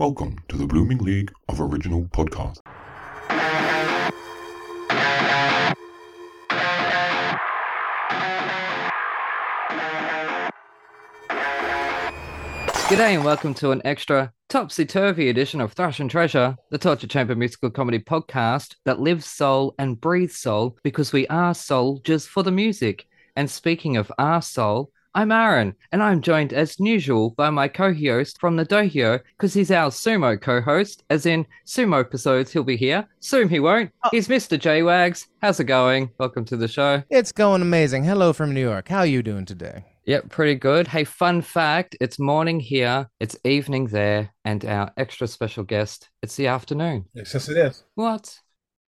Welcome to the Blooming League of Original Podcasts. G'day and welcome to an extra topsy turvy edition of Thrash and Treasure, the Torture Chamber musical comedy podcast that lives soul and breathes soul because we are soldiers for the music. And speaking of our soul, I'm Aaron, and I'm joined as usual by my co-host from the dohyo because he's our sumo co-host, as in sumo episodes he'll be here. Soon he won't. Oh. He's Mr. J Wags. How's it going? Welcome to the show. It's going amazing. Hello from New York. How are you doing today? Yep, pretty good. Hey, fun fact it's morning here, it's evening there, and our extra special guest, it's the afternoon. Yes, yes, it is. What?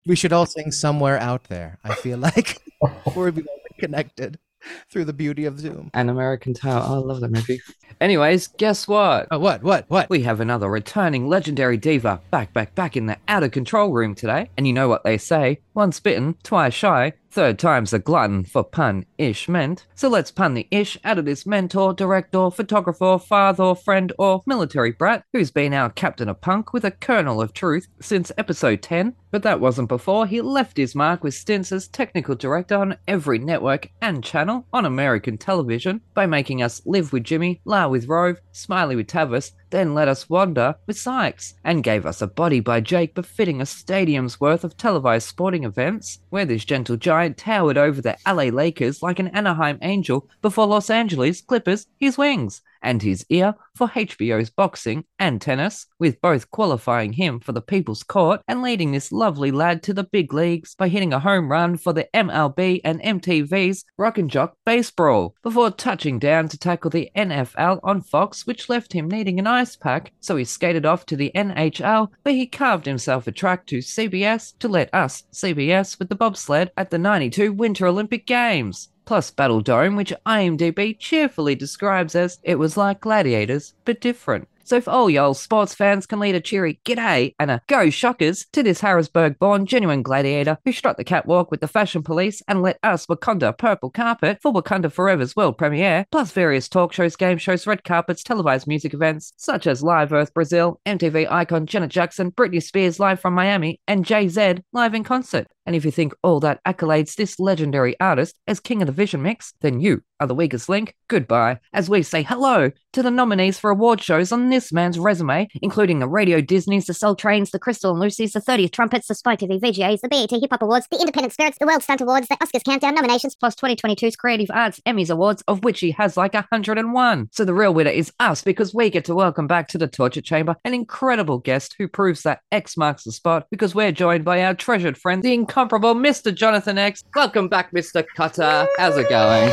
We should all sing somewhere out there. I feel like we're connected through the beauty of Zoom. An American Tale. Oh, I love that movie. Anyways, guess what? Oh, what? What? What? We have another returning legendary diva back, back, back in the out of control room today. And you know what they say once bitten, twice shy. Third time's a glutton for pun ish meant. So let's pun the ish out of this mentor, director, photographer, father, friend, or military brat who's been our captain of punk with a kernel of truth since episode 10. But that wasn't before he left his mark with stints as technical director on every network and channel on American television by making us live with Jimmy, laugh with Rove, Smiley with Tavis, then let us wander with Sykes, and gave us a body by Jake befitting a stadium's worth of televised sporting events, where this gentle giant towered over the LA Lakers like an Anaheim angel before Los Angeles Clippers his wings, and his ear for HBO's boxing and tennis, with both qualifying him for the People's Court and leading this lovely lad to the big leagues by hitting a home run for the MLB and MTV's Rock and Jock Base Brawl, before touching down to tackle the NFL on Fox, which left him needing an ice pack, so he skated off to the NHL, where he carved himself a track to CBS to let us CBS with the bobsled at the 92 Winter Olympic Games plus Battle Dome, which IMDb cheerfully describes as it was like gladiators, but different. So if all y'all sports fans can lead a cheery g'day and a go shockers to this Harrisburg born genuine gladiator who strut the catwalk with the fashion police and let us Wakanda purple carpet for Wakanda Forever's world premiere, plus various talk shows, game shows, red carpets, televised music events such as Live Earth Brazil, MTV icon Janet Jackson, Britney Spears live from Miami, and Jay Z live in concert. And if you think all that accolades this legendary artist as king of the Vision Mix, then you are the weakest link. Goodbye. As we say hello to the nominees for award shows on this man's resume, including the Radio Disneys, the Soul Trains, the Crystal and Lucy's, the 30th Trumpets, the Spike TV VGAs, the BET Hip Hop Awards, the Independent Spirits, the World Stunt Awards, the Oscars Countdown nominations, plus 2022's Creative Arts Emmys Awards, of which he has like 101. So the real winner is us because we get to welcome back to the Torture Chamber an incredible guest who proves that X marks the spot because we're joined by our treasured friend, the incomparable Mr. Jonathan X. Welcome back, Mr. Cutter. How's it going?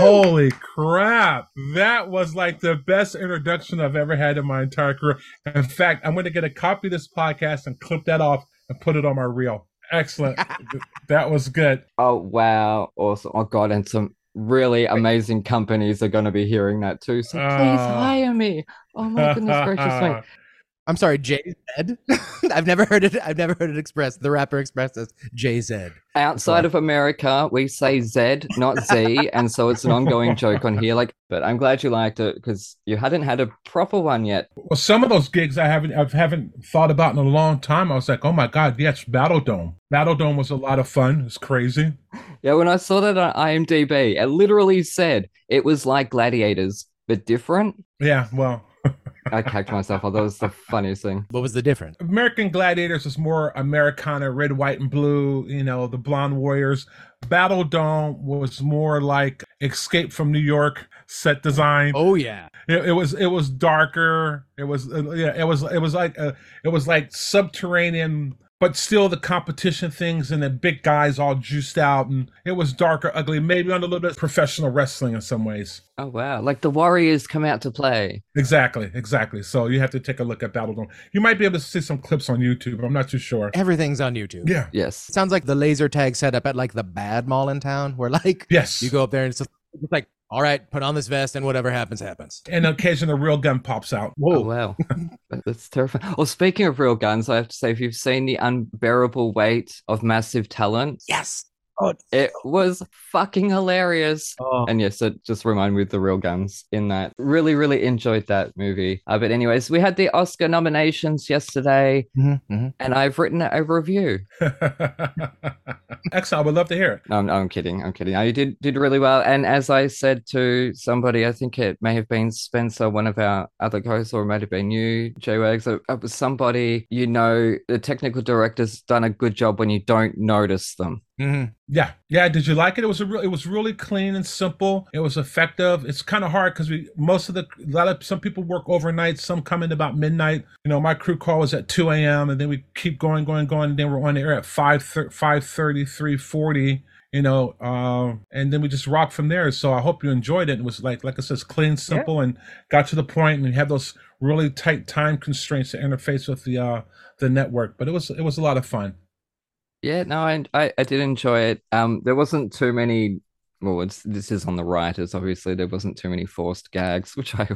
Holy crap. That was like the best introduction I've ever had in my entire career. In fact, I'm going to get a copy of this podcast and clip that off and put it on my reel. Excellent. that was good. Oh, wow. Awesome. Oh, God. And some really amazing companies are going to be hearing that too. So please Oh. hire me. Oh, my goodness gracious. Wait. I'm sorry, Jay I've never heard it. I've never heard it expressed. The rapper expressed as Jay Z. Outside of America, we say Z, not Z, and so it's an ongoing joke on here. Like, but I'm glad you liked it because you hadn't had a proper one yet. Well, some of those gigs I haven't I haven't thought about in a long time. I was like, oh my god, yes, Battle Dome. Battle Dome was a lot of fun. It's crazy. Yeah, when I saw that on IMDb, it literally said it was like Gladiators, but different. Yeah, well, I cacked myself. Although thought it was the funniest thing. What was the difference? American Gladiators was more Americana, red, white, and blue. You know, the Blonde Warriors. Battle Dome was more like Escape from New York set design. Oh yeah. It, it was it was darker. It was uh, yeah. It was it was like uh, it was like subterranean, but still the competition things and the big guys all juiced out, and it was darker, ugly. Maybe on a little bit of professional wrestling in some ways. Oh wow! Like the Warriors come out to play. Exactly, exactly. So you have to take a look at Battle Dome. You might be able to see some clips on YouTube. I'm not too sure. Everything's on YouTube. Yeah. Yes. Sounds like the laser tag setup at like the bad mall in town, where like Yes. you go up there and it's, just, it's like, all right, put on this vest and whatever happens, happens. and occasionally a real gun pops out. Oh wow, that's terrifying. Well, speaking of real guns, I have to say, if you've seen the unbearable weight of massive talent, Yes. Oh, It was fucking hilarious. oh. And yes, it just reminded me of the real guns in that. Really, really enjoyed that movie. Uh, but anyways, we had the Oscar nominations yesterday, Mhm, mhm. and I've written a review. Excellent. I would love to hear it. No, I'm, I'm kidding. I'm kidding. I did did really well. And as I said to somebody, I think it may have been Spencer, one of our other hosts, or it might have been you, J Wags. It it was somebody, you know, the technical director's done a good job when you don't notice them. Mhm. Yeah, yeah. Did you like it? It was a real. It was really clean and simple. It was effective. It's kind of hard because we most of the a lot of some people work overnight. Some come in about midnight. You know, my crew call was at two a.m. and then we keep going, going, going. And then we're on the air at five five thirty, three forty. You know, um, and then we just rock from there. So I hope you enjoyed it. It was like, like I said, clean, simple, and got to the point. And have those really tight time constraints to interface with the uh the network. But it was it was a lot of fun. Yeah, no, I, I I did enjoy it. Um, there wasn't too many. Well, it's this is on the writers. Obviously, there wasn't too many forced gags, which I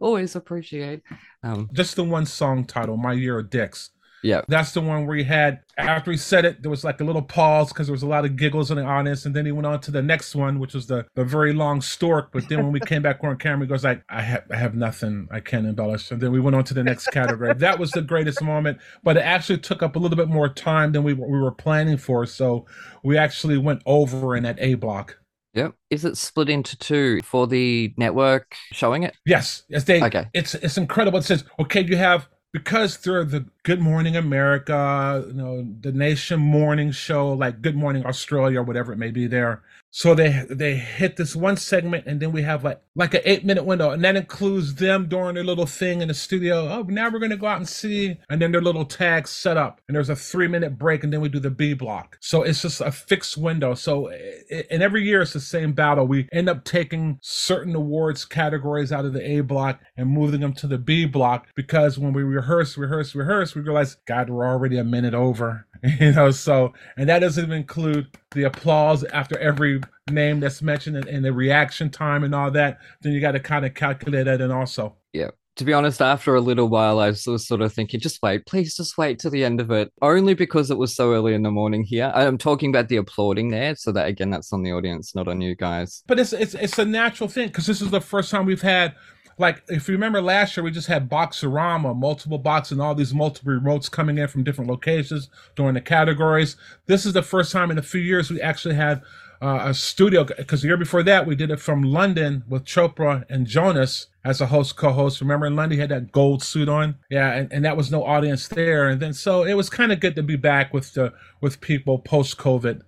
always appreciate. Um, Just the one song title, "My Year of Dicks." Yeah, That's the one where he had after he said it, there was like a little pause because there was a lot of giggles in the audience, and then he went on to the next one, which was the the very long stork. But then when we came back on camera, he goes like, "I have I have nothing, I can't embellish." And then we went on to the next category. that was the greatest moment, but it actually took up a little bit more time than we were, we were planning for. So we actually went over in that A block. Yep. Is it split into two for the network showing it? Yes, yes, they. Okay. It's it's incredible. It says, okay, you have because they're the Good Morning America, you know, the Nation Morning Show, like Good Morning Australia or whatever it may be there. So they they hit this one segment, and then we have like like an eight minute window, and that includes them doing their little thing in the studio. Oh, now we're gonna go out and see, and then their little tags set up, and there's a three minute break, and then we do the B block. So it's just a fixed window. So i- and every year it's the same battle. We end up taking certain awards categories out of the A block and moving them to the B block because when we rehearse, rehearse, rehearse, we realize, God, we're already a minute over. You know, so and that doesn't even include the applause after every name that's mentioned and, and the reaction time and all that. Then you got to kind of calculate that in also. Yeah. To be honest, after a little while, I was sort of thinking, just wait, please just wait to the end of it. Only because it was so early in the morning here. I'm talking about the applauding there. So that, again, that's on the audience, not on you guys. But it's it's it's a natural thing because this is the first time we've had like if you remember last year we just had Boxorama, multiple boxes and all these multiple remotes coming in from different locations during the categories. This is the first time in a few years we actually had uh, a studio because the year before that we did it from London with Chopra and Jonas as a host co-host. Remember in London he had that gold suit on, yeah, and, and that was no audience there. And then so it was kind of good to be back with the with people post COVID.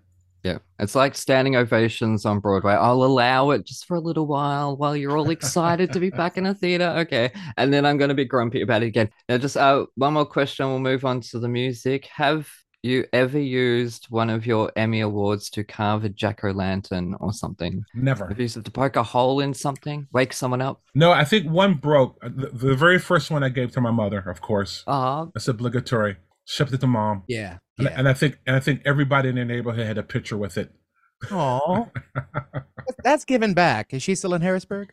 Yeah. It's like standing ovations on Broadway. I'll allow it just for a little while while you're all excited to be back in a theater. Okay. And then I'm going to be grumpy about it again. Now, just uh, one more question. We'll move on to the music. Have you ever used one of your Emmy Awards to carve a jack o' lantern or something? Never. Have you used it to poke a hole in something? Wake someone up? No, I think one broke. The, the very first one I gave to my mother, of course. Ah, That's obligatory. Shipped it to mom. Yeah. And, Yeah. and I think and I think everybody in the neighborhood had a picture with it. Aw. That's given back. Is she still in Harrisburg?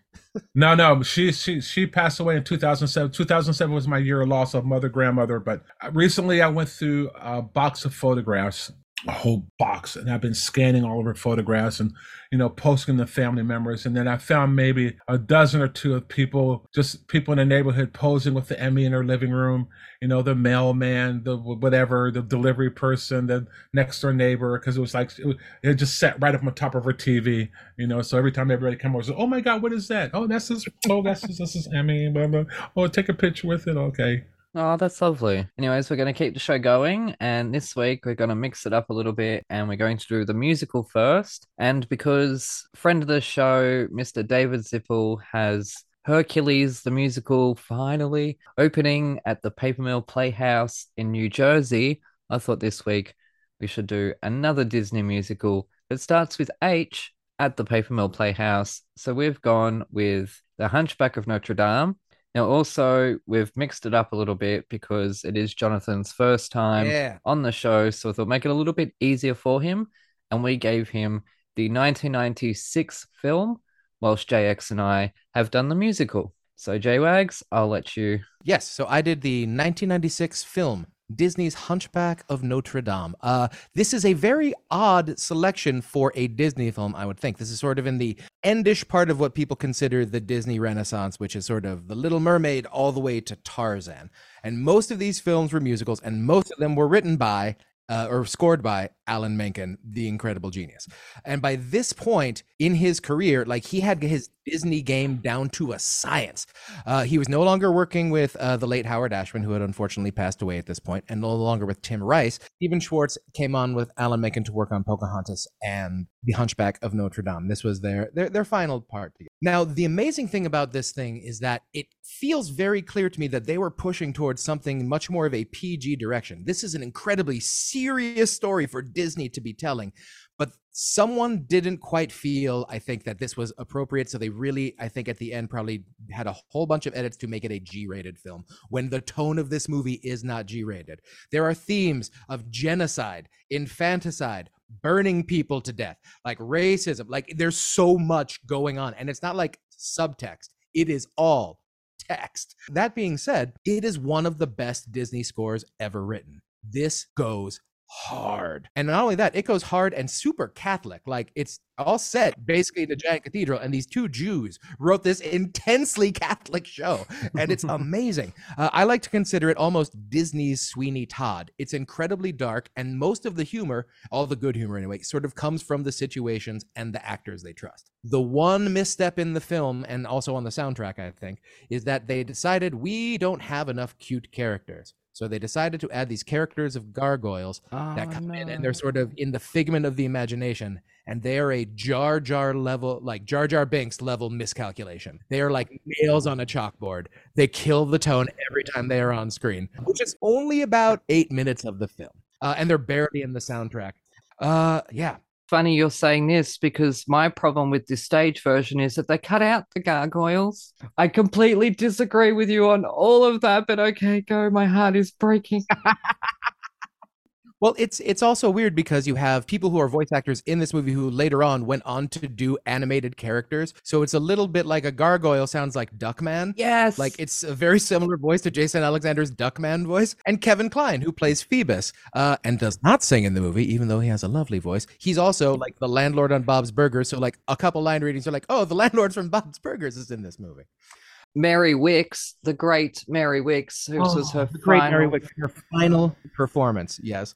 No, no, she she she passed away in 2007. 2007 was my year of loss of mother grandmother. But uh, recently, I went through a box of photographs, a whole box, and I've been scanning all of her photographs and you know posting the family members. And then I found maybe a dozen or two of people, just people in the neighborhood posing with the Emmy in her living room. You know, the mailman, the whatever, the delivery person, the next door neighbor, because it was like it, it just sat right up on top of her TV. You know, so every time everybody came over, said oh my God, what is that? Oh, that's his. Oh, that's his. This is Emmy. Blah, blah. Oh, take a picture with it. Okay. Oh, that's lovely. Anyways, we're going to keep the show going. And this week, we're going to mix it up a little bit and we're going to do the musical first. And because friend of the show, Mr. David Zippel, has Hercules, the musical, finally opening at the Paper Mill Playhouse in New Jersey, I thought this week we should do another Disney musical that starts with H at the Paper Mill Playhouse. So we've gone with The Hunchback of Notre Dame. Now, also, we've mixed it up a little bit because it is Jonathan's first time yeah. on the show. So I thought make it a little bit easier for him. And we gave him the 1996 film, whilst JX and I have done the musical. So, J Wags, I'll let you. Yes. So I did the 1996 film, Disney's Hunchback of Notre Dame. Uh, this is a very odd selection for a Disney film, I would think. This is sort of in the endish part of what people consider the Disney Renaissance, which is sort of The Little Mermaid all the way to Tarzan. And most of these films were musicals, and most of them were written by uh, or scored by Alan Menken, the incredible genius. And by this point in his career, like he had his Disney game down to a science. Uh, he was no longer working with uh, the late Howard Ashman, who had unfortunately passed away at this point, and no longer with Tim Rice. Stephen Schwartz came on with Alan Menken to work on Pocahontas and The Hunchback of Notre Dame. This was their their, their final part. Together. Now, the amazing thing about this thing is that it feels very clear to me that they were pushing towards something much more of a PG direction. This is an incredibly serious story for Disney to be telling, but someone didn't quite feel i think that this was appropriate so they really i think at the end probably had a whole bunch of edits to make it a g-rated film when the tone of this movie is not g-rated. There are themes of genocide infanticide burning people to death like racism like there's so much going on and it's not like subtext it is all text. That being said it is one of the best disney scores ever written. This goes hard. And not only that, it goes hard and super Catholic. Like it's all set basically in a giant cathedral. And these two Jews wrote this intensely Catholic show. And it's amazing. Uh, I like to consider it almost Disney's Sweeney Todd. It's incredibly dark. And most of the humor, all the good humor anyway, sort of comes from the situations and the actors they trust. The one misstep in the film and also on the soundtrack, I think, is that they decided we don't have enough cute characters. So they decided to add these characters of gargoyles Oh, that come in and they're sort of in the figment of the imagination and they are a jar jar level like jar jar binks level miscalculation. They are like nails on a chalkboard. They kill the tone every time they are on screen which is only about eight minutes of the film uh, and they're barely in the soundtrack. Uh yeah Funny you're saying this because my problem with this stage version is that they cut out the gargoyles. I completely disagree with you on all of that, but okay, go. My heart is breaking. Well, it's it's also weird because you have people who are voice actors in this movie who later on went on to do animated characters. So it's a little bit like a gargoyle sounds like Duckman. Yes. Like it's a very similar voice to Jason Alexander's Duckman voice, and Kevin Kline, who plays Phoebus, uh, and does not sing in the movie, even though he has a lovely voice. He's also like the landlord on Bob's Burgers. So like a couple line readings are like, oh, the landlord from Bob's Burgers is in this movie. Mary Wickes, the great Mary Wickes, who was her Oh, great Mary final- Wick, her final performance. Yes.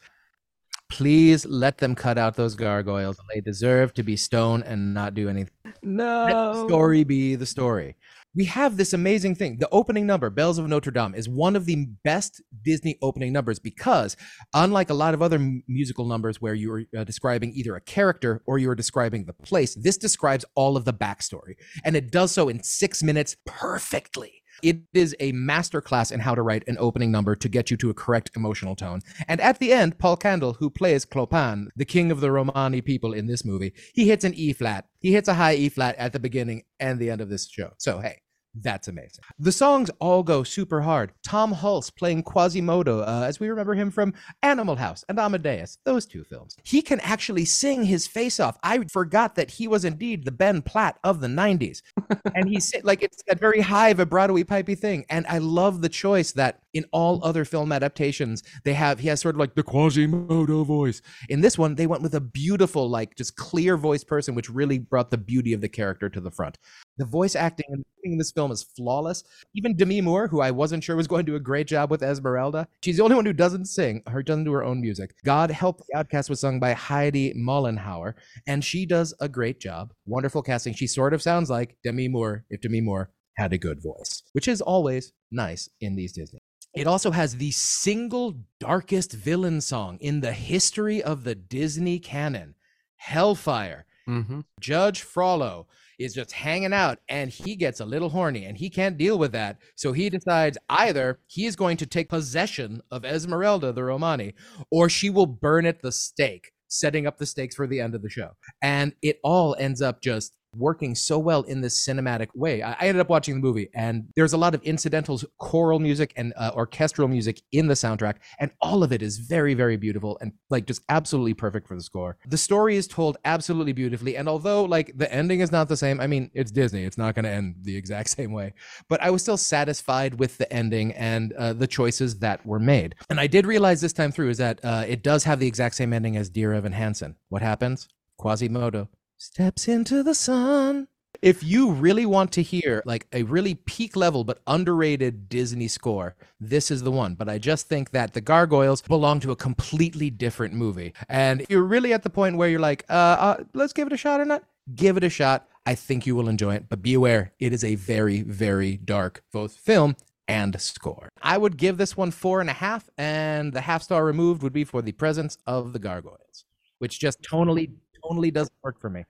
Please let them cut out those gargoyles. They deserve to be stone and not do anything. No. story be the story. We have this amazing thing. The opening number, Bells of Notre Dame, is one of the best Disney opening numbers because, unlike a lot of other musical numbers where you're uh, describing either a character or you're describing the place, this describes all of the backstory. And it does so in six minutes perfectly. It is a masterclass in how to write an opening number to get you to a correct emotional tone. And at the end, Paul Kandel, who plays Clopin, the king of the Romani people in this movie, he hits an E flat. He hits a high E flat at the beginning and the end of this show. So, hey, that's amazing. The songs all go super hard. Tom Hulce playing Quasimodo, uh, as we remember him from Animal House and Amadeus, those two films. He can actually sing his face off. I forgot that he was indeed the Ben Platt of the 90s and he's like it's that very high vibrato-y pipey thing and i love the choice that in all other film adaptations they have he has sort of like the quasimodo voice in this one they went with a beautiful like just clear voice person which really brought the beauty of the character to the front the voice acting in this film is flawless even demi moore who i wasn't sure was going to do a great job with esmeralda she's the only one who doesn't sing her doesn't do her own music god help the outcast was sung by heidi mollenhauer and she does a great job. Wonderful casting. She sort of sounds like Demi Moore if Demi Moore had a good voice, which is always nice in these Disney. It also has the single darkest villain song in the history of the Disney canon, Hellfire. Mhm. Judge Frollo is just hanging out and he gets a little horny and he can't deal with that. So he decides either he is going to take possession of Esmeralda the Romani or she will burn at the stake, setting up the stakes for the end of the show. And it all ends up just working so well in this cinematic way. I, ended up watching the movie, and there's a lot of incidentals, choral music, and uh, orchestral music in the soundtrack, and all of it is very, very beautiful and like just absolutely perfect for the score. The story is told absolutely beautifully, and although like the ending is not the same, I mean it's Disney, it's not going to end the exact same way, but I was still satisfied with the ending and uh, the choices that were made. And I did realize this time through is that uh, it does have the exact same ending as Dear Evan Hansen. What happens? Quasimodo steps into the sun. If you really want to hear like a really peak level but underrated Disney score, this is the one. But I just think that the Gargoyles belong to a completely different movie. And you're really at the point where you're like, uh, uh let's give it a shot or not. Give it a shot. I think you will enjoy it. But be aware, it is a very, very dark both film and score. I would give this one four and a half, and the half star removed would be for the presence of the gargoyles, which just tonally tonally doesn't work for me.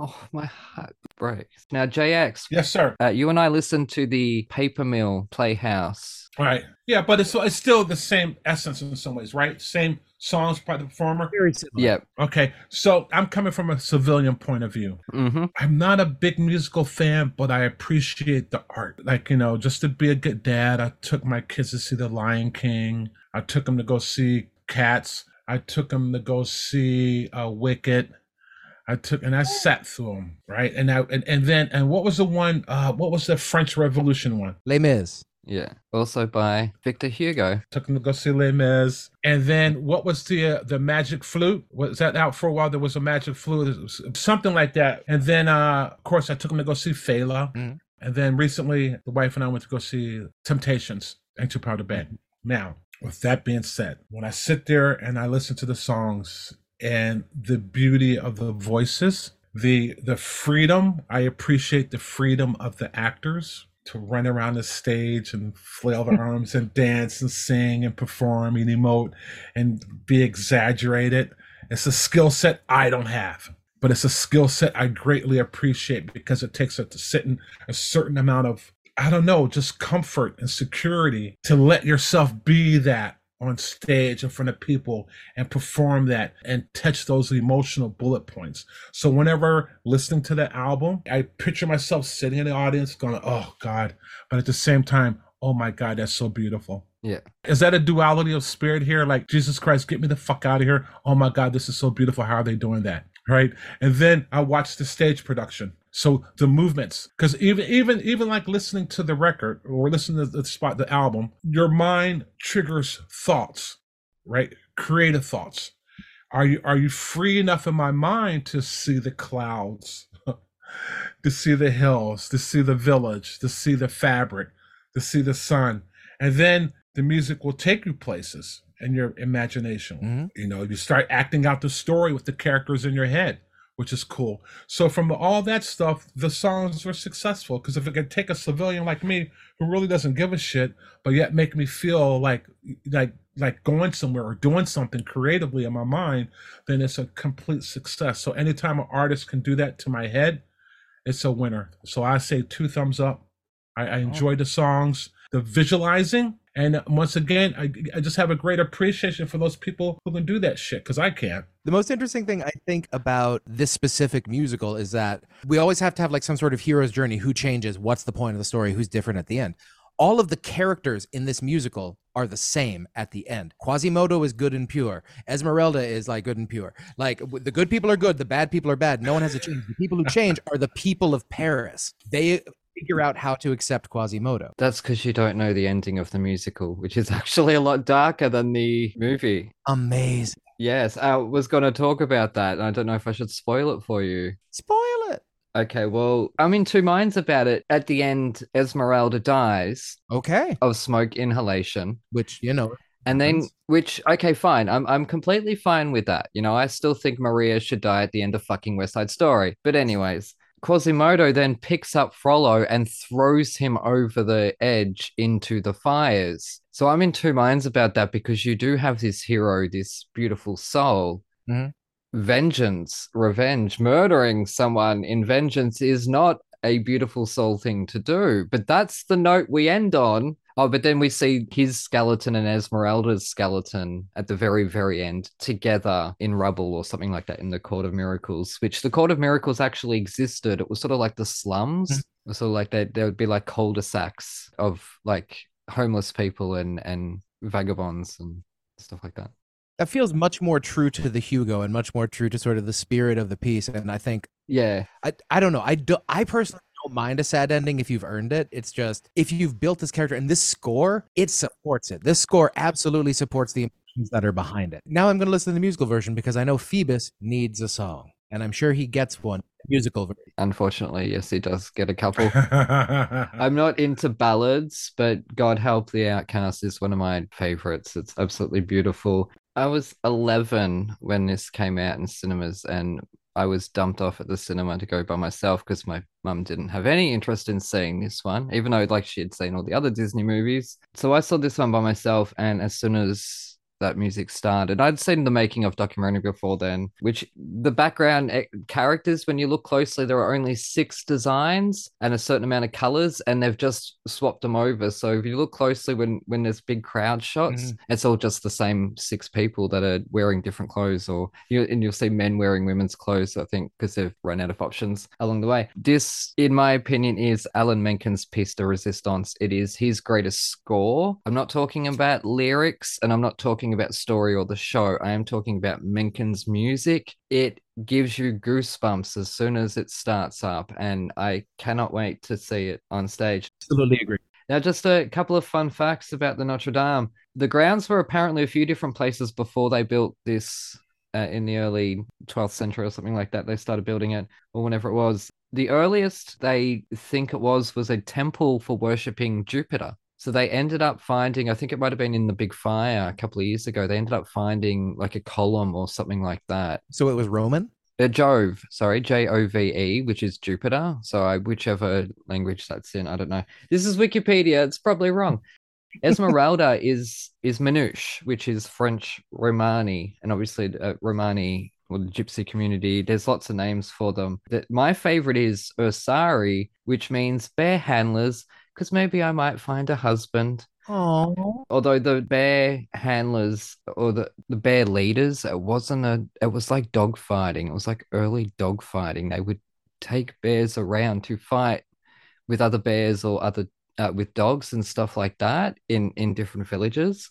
Oh, my heart breaks. Now, JX, Yes, sir. uh, you and I listened to the Paper Mill Playhouse. Right. Yeah, but it's it's still the same essence in some ways, right? Same songs by the performer. Very similar. Yep. Okay, so I'm coming from a civilian point of view. Mm-hmm. I'm not a big musical fan, but I appreciate the art. Like, you know, just to be a good dad, I took my kids to see The Lion King. I took them to go see Cats. I took them to go see uh, Wicked. I took and I sat through them, right? And I and, and then and what was the one? Uh, what was the French Revolution one? Les Mis. Yeah. Also by Victor Hugo. Took them to go see Les Mis. And then what was the uh, the Magic Flute? Was that out for a while? There was a Magic Flute, It was something like that. And then, uh, of course, I took them to go see Fela. Mhm. And then recently, the wife and I went to go see Temptations and Too Proud to Beg. Now, with that being said, when I sit there and I listen to the songs and the beauty of the voices, the the freedom, I appreciate the freedom of the actors to run around the stage and flail their arms and dance and sing and perform and emote and be exaggerated. It's a skill set I don't have, but it's a skill set I greatly appreciate because it takes it to a certain amount of, I don't know, just comfort and security to let yourself be that on stage in front of people and perform that and touch those emotional bullet points. So whenever listening to the album, I picture myself sitting in the audience going, "Oh God," but at the same time, "Oh my God, that's so beautiful." Yeah. Is that a duality of spirit here? Like Jesus Christ, get me the fuck out of here! Oh my God, this is so beautiful. How are they doing that? Right? And then I watch the stage production. So the movements, because even even even like listening to the record or listening to the spot the album, your mind triggers thoughts, right? Creative thoughts. Are you are you free enough in my mind to see the clouds, to see the hills, to see the village, to see the fabric, to see the sun, and then the music will take you places in your imagination. Mhm. You know, you start acting out the story with the characters in your head, which is cool. So from all that stuff, the songs were successful because if it could take a civilian like me who really doesn't give a shit, but yet make me feel like like like going somewhere or doing something creatively in my mind, then it's a complete success. So anytime an artist can do that to my head, it's a winner. So I say two thumbs up. I, I oh. enjoy the songs, the visualizing, and once again, I, I just have a great appreciation for those people who can do that shit because I can't. The most interesting thing I think about this specific musical is that we always have to have like some sort of hero's journey. Who changes? What's the point of the story? Who's different at the end? All of the characters in this musical are the same at the end. Quasimodo is good and pure. Esmeralda is like good and pure. Like the good people are good, the bad people are bad. No one has to change. The people who change are the people of Paris. They figure out how to accept Quasimodo. That's because you don't know the ending of the musical, which is actually a lot darker than the movie. Amazing. Yes, I was going to talk about that. I don't know if I should spoil it for you. Spoil it. Okay, well, I'm in two minds about it. At the end, Esmeralda dies Okay. of smoke inhalation. Which, you know, And then, which, okay, fine. I'm, I'm completely fine with that. You know, I still think Maria should die at the end of fucking West Side Story. But, anyways, Quasimodo then picks up Frollo and throws him over the edge into the fires. So I'm in two minds about that because you do have this hero, this beautiful soul. Mhm. Vengeance, revenge, murdering someone in vengeance is not a beautiful soul thing to do. But that's the note we end on. Oh, but then we see his skeleton and Esmeralda's skeleton at the very, very end together in rubble or something like that in the Court of Miracles, which the Court of Miracles actually existed. It was sort of like the slums. Mhm. Sort of like that there would be like cul-de-sacs of like homeless people and and vagabonds and stuff like that. That feels much more true to the Hugo and much more true to sort of the spirit of the piece. And I think Yeah. I, I don't know. I do I personally don't mind a sad ending if you've earned it. It's just if you've built this character and this score, it supports it. This score absolutely supports the emotions that are behind it. Now I'm gonna listen to the musical version because I know Phoebus needs a song. And I'm sure he gets one musical version. Unfortunately, yes, he does get a couple. I'm not into ballads, but God Help the Outcast is one of my favorites. It's absolutely beautiful. I was 11 when this came out in cinemas, and I was dumped off at the cinema to go by myself because my mum didn't have any interest in seeing this one, even though like she had seen all the other Disney movies. So I saw this one by myself, and as soon as that music started. I'd seen the making of documentary before then, which the background eh, characters, when you look closely, there are only six designs and a certain amount of colors, and they've just swapped them over. So if you look closely, when when there's big crowd shots, it's all just the same six people that are wearing different clothes, or you and you'll see men wearing women's clothes. I think because they've run out of options along the way. This, in my opinion, is Alan Menken's piece de resistance. It is his greatest score. I'm not talking about lyrics, and I'm not talking about story or the show. I am talking about Menken's music. It gives you goosebumps as soon as it starts up, and I cannot wait to see it on stage. Absolutely agree. Now, just a couple of fun facts about the Notre Dame. The grounds were apparently a few different places before they built this uh, in the early 12th century or something like that. They started building it, or whenever it was. The earliest they think it was was a temple for worshipping Jupiter. So they ended up finding, I think it might have been in the Big Fire a couple of years ago, they ended up finding like a column or something like that. So it was Roman? Uh, Jove, sorry, J O V E, which is Jupiter. So I, whichever language that's in, I don't know. This is Wikipedia. It's probably wrong. Esmeralda is is Manouche, which is French Romani, and obviously uh, Romani or the Gypsy community. There's lots of names for them. That my favorite is Ursari, which means bear handlers, because maybe I might find a husband. Oh. Although the bear handlers or the, the bear leaders, it wasn't a, it was like dog fighting. It was like early dog fighting. They would take bears around to fight with other bears or other uh, with dogs and stuff like that in in different villages.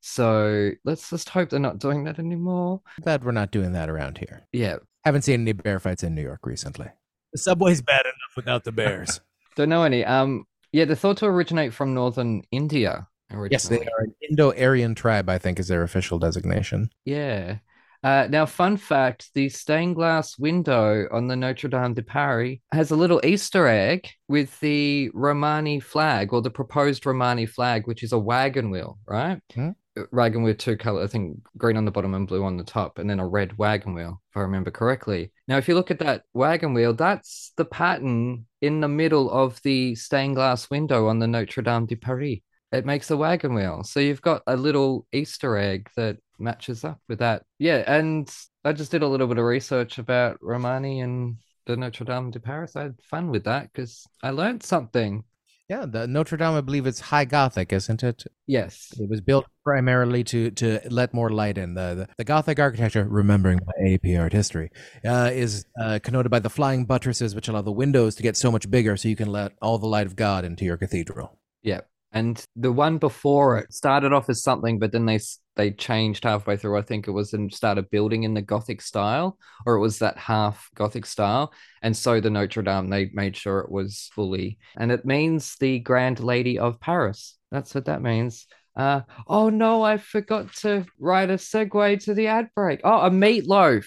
So let's just hope they're not doing that anymore. Glad we're not doing that around here. Yeah, Haven't seen any bear fights in New York recently. The subway's bad enough without the bears. don't know any. Um, yeah, they're thought to originate from northern India originally. yes, they are an Indo-Aryan tribe, I think is their official designation. Yeah. Uh, now, fun fact the stained glass window on the Notre Dame de Paris has a little Easter egg with the Romani flag or the proposed Romani flag, which is a wagon wheel, right? Hmm. Uh, Wagon wheel, two color, I think green on the bottom and blue on the top, and then a red wagon wheel, if I remember correctly. Now, if you look at that wagon wheel, that's the pattern in the middle of the stained glass window on the Notre Dame de Paris it makes a wagon wheel. So you've got a little Easter egg that matches up with that. Yeah, and I just did a little bit of research about Romani and the Notre Dame de Paris. I had fun with that because I learned something. Yeah, the Notre Dame, I believe it's high Gothic, isn't it? Yes. It was built primarily to to let more light in. The the, the Gothic architecture, remembering my AP art history, uh, is uh, connoted by the flying buttresses, which allow the windows to get so much bigger, so you can let all the light of God into your cathedral. Yeah. And the one before it started off as something, but then they they changed halfway through. I think it was and started building in the Gothic style, or it was that half Gothic style. And so the Notre Dame, they made sure it was fully, and it means the Grand Lady of Paris. That's what that means. Uh, oh no, I forgot to write a segue to the ad break. Oh, a meatloaf.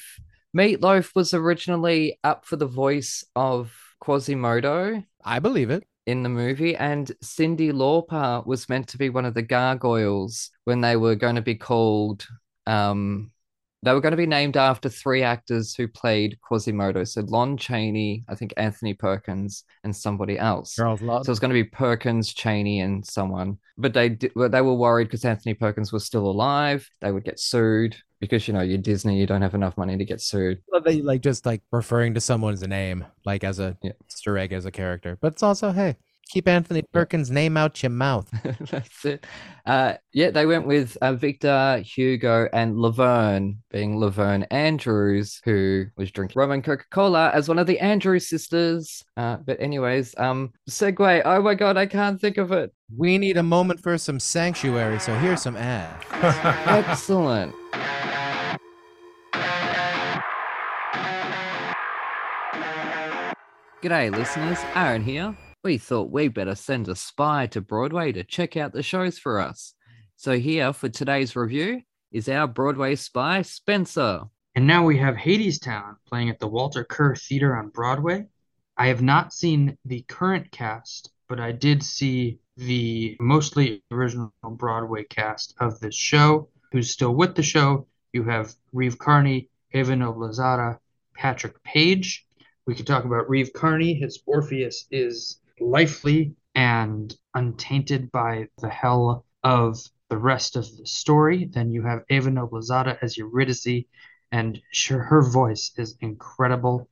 Meatloaf was originally up for the voice of Quasimodo I believe it. In the movie, and Cyndi Lauper was meant to be one of the gargoyles when they were going to be called. Um, they were going to be named after three actors who played Quasimodo. So Lon Chaney, I think Anthony Perkins, and somebody else. Charles Law. So it was going to be Perkins, Chaney, and someone. But they di- well, they were worried because Anthony Perkins was still alive. They would get sued because you know you're Disney, you don't have enough money to get sued. they like just like referring to someone's name, like as a Yeah. Easter egg as a character. But it's also, hey, keep Anthony Perkins' name out your mouth. That's it. Uh, yeah, they went with uh, Victor, Hugo, and Laverne, being Laverne Andrews, who was drinking rum and Coca Cola as one of the Andrews sisters. Uh, but, anyways, um, segue. Oh my God, I can't think of it. We need a moment for some sanctuary, so here's some ads. Excellent. G'day, listeners. Aaron here. We thought we'd better send a spy to Broadway to check out the shows for us. So, here for today's review is our Broadway spy, Spencer. And now we have Hadestown playing at the Walter Kerr Theater on Broadway. I have not seen the current cast, but I did see the mostly original Broadway cast of this show. Who's still with the show? You have Reeve Carney, Eva Noblezada, Patrick Page. We could talk about Reeve Carney. His Orpheus is lively and untainted by the hell of the rest of the story. Then you have Eva Noblezada as Eurydice, and sure, her voice is incredible.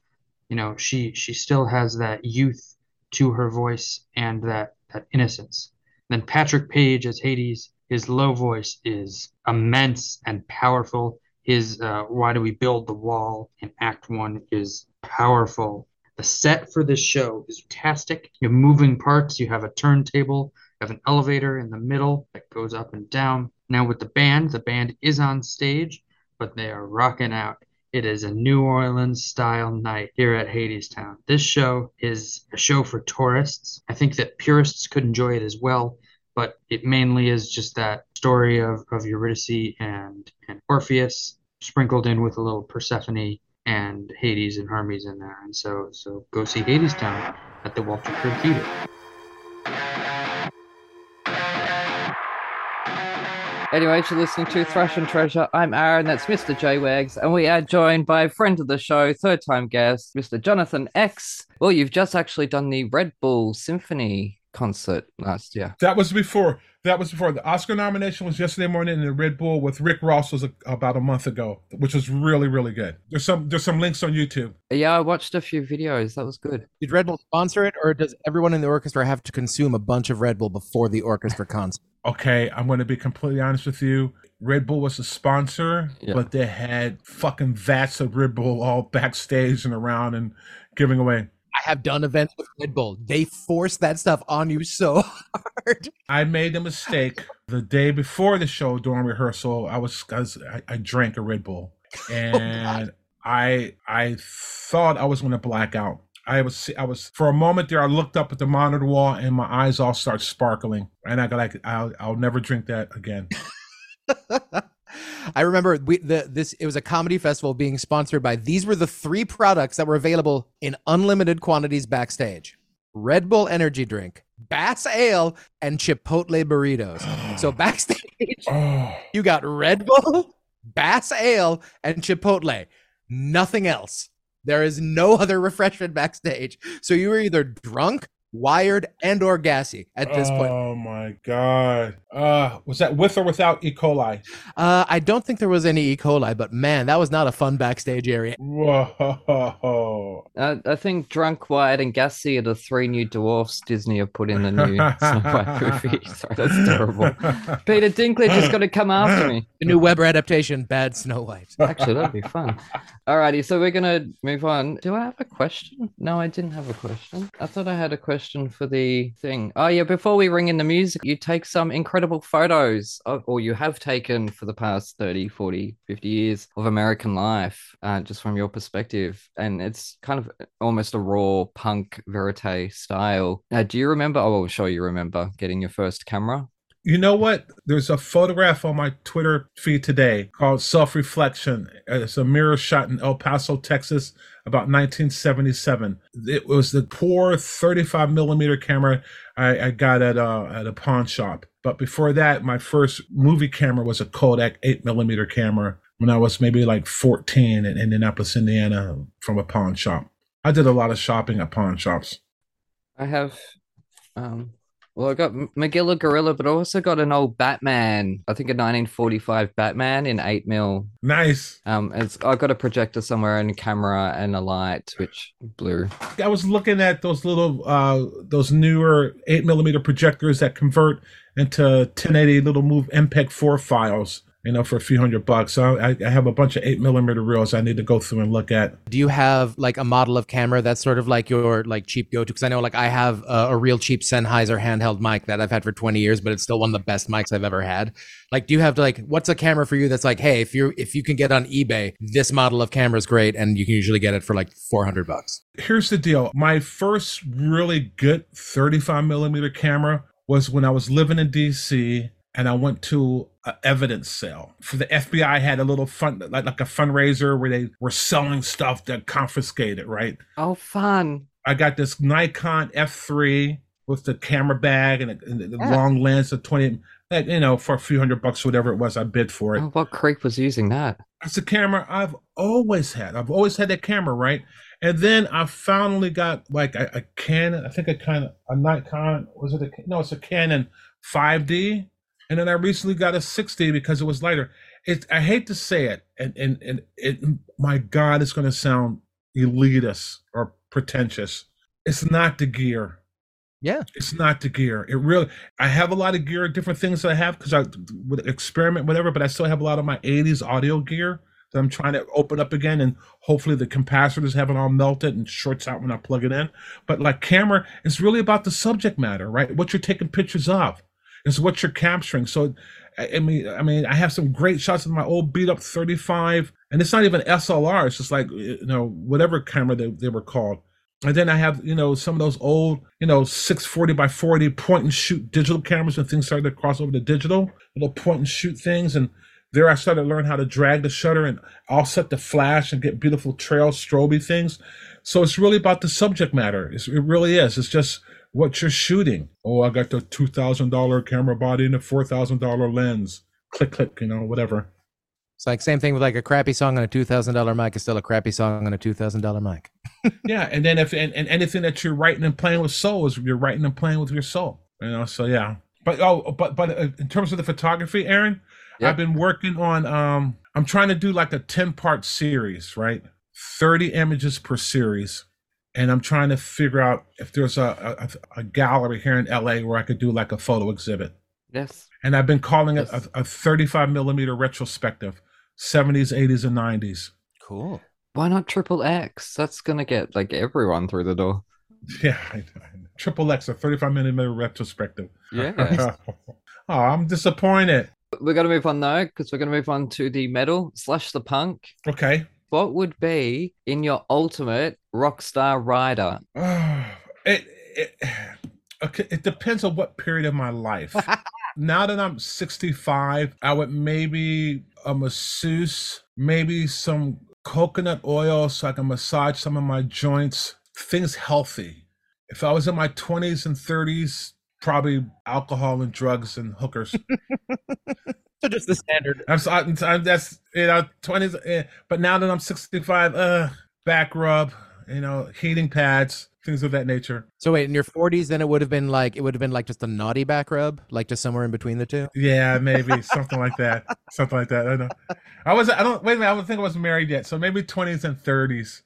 You know, she she still has that youth to her voice and that that innocence. Then Patrick Page as Hades, his low voice is immense and powerful. His uh, "Why Do We Build the Wall" in Act One is powerful. The set for this show is fantastic. You have moving parts. You have a turntable. You have an elevator in the middle that goes up and down. Now with the band, the band is on stage, but they are rocking out. It is a New Orleans style night here at Hadestown. This show is a show for tourists. I think that purists could enjoy it as well, but it mainly is just that story of, of Eurydice and, and Orpheus sprinkled in with a little Persephone and Hades and Hermes in there. And so so go see Hadestown at the Walter Kerr Theater. Anyway, you're listening to Thrash and Treasure. I'm Aaron, that's Mr. J Wags, and we are joined by a friend of the show, third time guest, Mr. Jonathan X. Well, you've just actually done the Red Bull Symphony concert last year. That was before. That was before. The Oscar nomination was yesterday morning, and the Red Bull with Rick Ross was a, about a month ago, which was really, really good. There's some there's some links on YouTube. Yeah, I watched a few videos. That was good. Did Red Bull sponsor it, or does everyone in the orchestra have to consume a bunch of Red Bull before the orchestra concert? Okay, I'm going to be completely honest with you. Red Bull was a sponsor, Yeah. but they had fucking vats of Red Bull all backstage and around and giving away. I have done events with Red Bull. They force that stuff on you so hard. I made a mistake the day before the show during rehearsal. I was, I, was, I, I drank a Red Bull, oh, and I I thought I was going to black out. I was I was for a moment there. I looked up at the monitor wall, and my eyes all start sparkling, and I got like I'll I'll never drink that again. I remember we the this it was a comedy festival being sponsored by these were the three products that were available in unlimited quantities backstage. Red Bull energy drink, Bass Ale, and Chipotle burritos. So backstage Oh, you got Red Bull, Bass Ale, and Chipotle. Nothing else. There is no other refreshment backstage. So you were either drunk, wired, and or gassy at this point. Oh my god! Uh, was that with or without E. coli? Uh, I don't think there was any E. coli, but man, that was not a fun backstage area. Whoa! Uh, I think Drunk, Wired, and Gassy are the three new dwarfs Disney have put in the new Snow White movie. Sorry, that's terrible. Peter Dinklage is going to come after me. The new Weber adaptation, Bad Snow White. Actually, that'd be fun. Alrighty, so we're gonna move on. Do I have a question? No, I didn't have a question. I thought I had a question for the thing. Oh yeah, before we ring in the music, you take some incredible photos, of, or you have taken for the past 30, 40, 50 years of American life, uh, just from your perspective. And it's kind of almost a raw punk verite style. Uh, do you remember? Oh, I'm sure you remember getting your first camera. You know what? There's a photograph on my Twitter feed today called Self Reflection. It's a mirror shot in El Paso, Texas, about 1977. It was the poor 35 millimeter camera I, I got at a, at a pawn shop. But before that, my first movie camera was a Kodak 8 millimeter camera when I was maybe like 14 in Indianapolis, Indiana, from a pawn shop. I did a lot of shopping at pawn shops. I have, um, Well, I got Magilla Gorilla, but I also got an old Batman. I think a 1945 Batman in eight mil. Nice. Um, it's I got a projector somewhere and a camera and a light, which blue. I was looking at those little, uh, those newer eight millimeter projectors that convert into 1080 little move MPEG four files. You know, for a few hundred bucks. So I, I have a bunch of eight millimeter reels I need to go through and look at. Do you have like a model of camera that's sort of like your like cheap go to? Because I know like I have a, a real cheap Sennheiser handheld mic that I've had for 20 years, but it's still one of the best mics I've ever had. Like, do you have to like what's a camera for you that's like, hey, if you if you can get on eBay, this model of camera is great, and you can usually get it for like 400 bucks. Here's the deal. My first really good 35 millimeter camera was when I was living in DC and I went to an evidence sale for the FBI had a little fund like, like a fundraiser where they were selling stuff that confiscated, right? Oh, fun! I got this Nikon F3 with the camera bag and, the- and the Yeah. long lens of 20, like, you know, for a few hundred bucks, whatever it was, I bid for it. Oh, what creep was using that? It's a camera I've always had. I've always had that camera, right? And then I finally got like a, a Canon. I think a kind of a Nikon. Was it a no? It's a Canon 5D. And then I recently got a 6D because it was lighter. It. I hate to say it, and and and it. My God, it's going to sound elitist or pretentious. It's not the gear. Yeah. It's not the gear. It really. I have a lot of gear, different things that I have because I would experiment, whatever. But I still have a lot of my '80s audio gear that I'm trying to open up again, and hopefully the capacitors haven't all melted and shorts out when I plug it in. But like camera, it's really about the subject matter, right? What you're taking pictures of, is what you're capturing. So, I, I mean, I mean, I have some great shots of my old beat up 35, and it's not even SLR. It's just like you know whatever camera they, they were called. And then I have, you know, some of those old, you know, 640 by 40 point and shoot digital cameras when things started to cross over to digital, little point and shoot things. And there I started to learn how to drag the shutter and offset the flash and get beautiful trail stroby things. So it's really about the subject matter. It's, it really is. It's just what you're shooting. Oh, I got the $2,000 camera body and a $4,000 lens. Click, click, you know, whatever. It's like same thing with like a crappy song on a two thousand dollar mic is still a crappy song on a two thousand dollar mic. yeah, and then if and, and anything that you're writing and playing with soul is you're writing and playing with your soul. You know, so yeah. But oh, but but uh, in terms of the photography, Aaron, Yep. I've been working on. Um, I'm trying to do like a ten part series, right? Thirty images per series, and I'm trying to figure out if there's a a, a gallery here in LA where I could do like a photo exhibit. Yes. And I've been calling it a, a 35 millimeter retrospective, 70s, 80s, and 90s. Cool. Why not triple X? That's gonna get like everyone through the door. Yeah, I- I- triple X, a 35 millimeter retrospective. Yeah. oh, I'm disappointed. we're gonna move on though, because we're gonna move on to the metal slash the punk. Okay. What would be in your ultimate rock star rider? it, it okay, it depends on what period of my life. now that I'm 65, I would maybe a masseuse, maybe some coconut oil so I can massage some of my joints. Things healthy. If I was in my 20s and 30s, probably alcohol and drugs and hookers. So just the standard. I'm, so- I'm, I'm that's you know 20s, eh, but now that I'm 65, uh, back rub, you know, heating pads, things of that nature. So wait, in your forties, then it would have been like it would have been like just a naughty back rub, like just somewhere in between the two. Yeah, maybe something like that. Something like that. I don't know. I was. I don't. Wait a minute. I don't think I was married yet. So maybe 20s and 30s.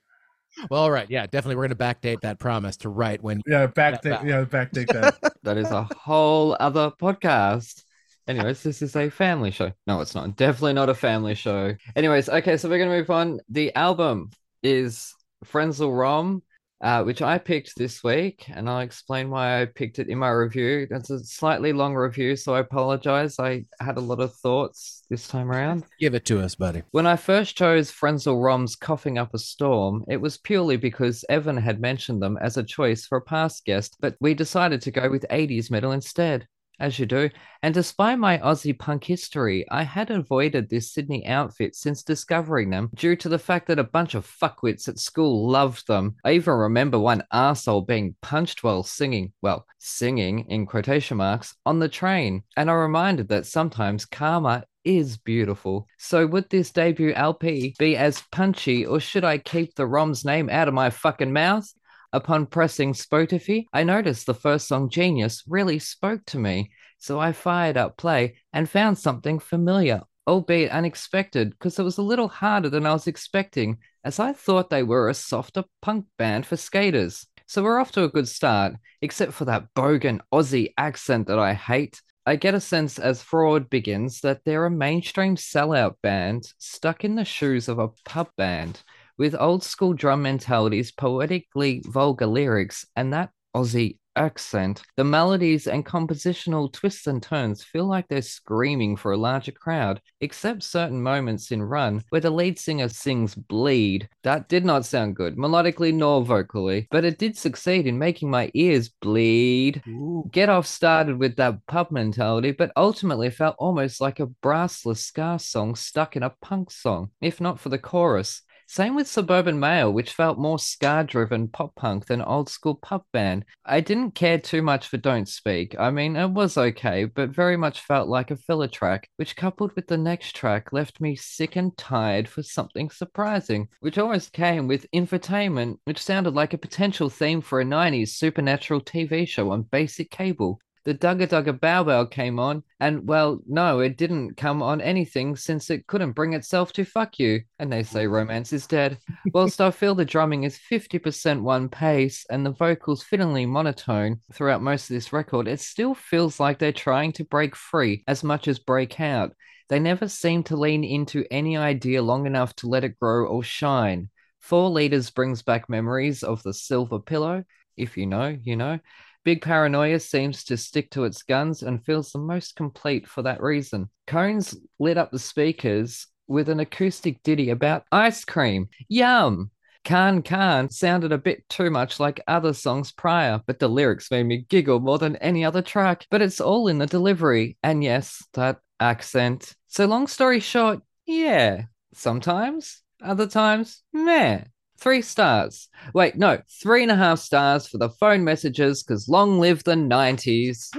Well, all right, yeah, definitely. We're gonna backdate that promise to right when. Yeah, back. Yeah, back. yeah, backdate that. That is a whole other podcast. Anyways, this is a family show. No, it's not. Definitely not a family show. Anyways, okay, so we're gonna move on. The album is Frenzal Rhomb, uh, which I picked this week, and I'll explain why I picked it in my review. That's a slightly long review, so I apologize. I had a lot of thoughts this time around. Give it to us, buddy. When I first chose Frenzal Rhomb's Coughing Up a Storm, it was purely because Evan had mentioned them as a choice for a past guest, but we decided to go with 80s metal instead, as you do. And despite my Aussie punk history, I had avoided this Sydney outfit since discovering them due to the fact that a bunch of fuckwits at school loved them. I even remember one arsehole being punched while singing, well, singing in quotation marks, on the train. And I'm reminded that sometimes karma is beautiful. So would this debut LP be as punchy or should I keep the Rhomb's name out of my fucking mouth? Upon pressing Spotify, I noticed the first song Genius really spoke to me, so I fired up play and found something familiar, albeit unexpected, because it was a little harder than I was expecting, as I thought they were a softer punk band for skaters. So we're off to a good start, except for that bogan Aussie accent that I hate. I get a sense as Fraud begins that they're a mainstream sellout band stuck in the shoes of a pub band with old school drum mentalities, poetically vulgar lyrics, and that Aussie accent. The melodies and compositional twists and turns feel like they're screaming for a larger crowd, except certain moments in Run where the lead singer sings Bleed. That did not sound good, melodically nor vocally, but it did succeed in making my ears bleed. Ooh. Get Off started with that pub mentality, but ultimately felt almost like a brassless ska song stuck in a punk song, if not for the chorus. Same with Suburban Male, which felt more ska driven pop punk than old school pub band. I didn't care too much for Don't Speak. I mean, it was okay, but very much felt like a filler track, which coupled with the next track left me sick and tired for something surprising, which almost came with infotainment, which sounded like a potential theme for a 90s supernatural TV show on basic cable the Dugga Dugga Bow Bow came on, and well, no, it didn't come on anything since it couldn't bring itself to fuck you. And they say romance is dead. Whilst I feel the drumming is 50% one pace and the vocals fittingly monotone throughout most of this record, it still feels like they're trying to break free as much as break out. They never seem to lean into any idea long enough to let it grow or shine. Four Leaders brings back memories of the silver pillow. If you know, you know. Big Paranoia seems to stick to its guns and feels the most complete for that reason. Cones lit up the speakers with an acoustic ditty about ice cream. Yum! Khan Khan sounded a bit too much like other songs prior, but the lyrics made me giggle more than any other track. But it's all in the delivery, and yes, that accent. So, long story short, yeah, sometimes, other times, meh. Three stars. Wait, no, three and a half stars for the phone messages because long live the 90s.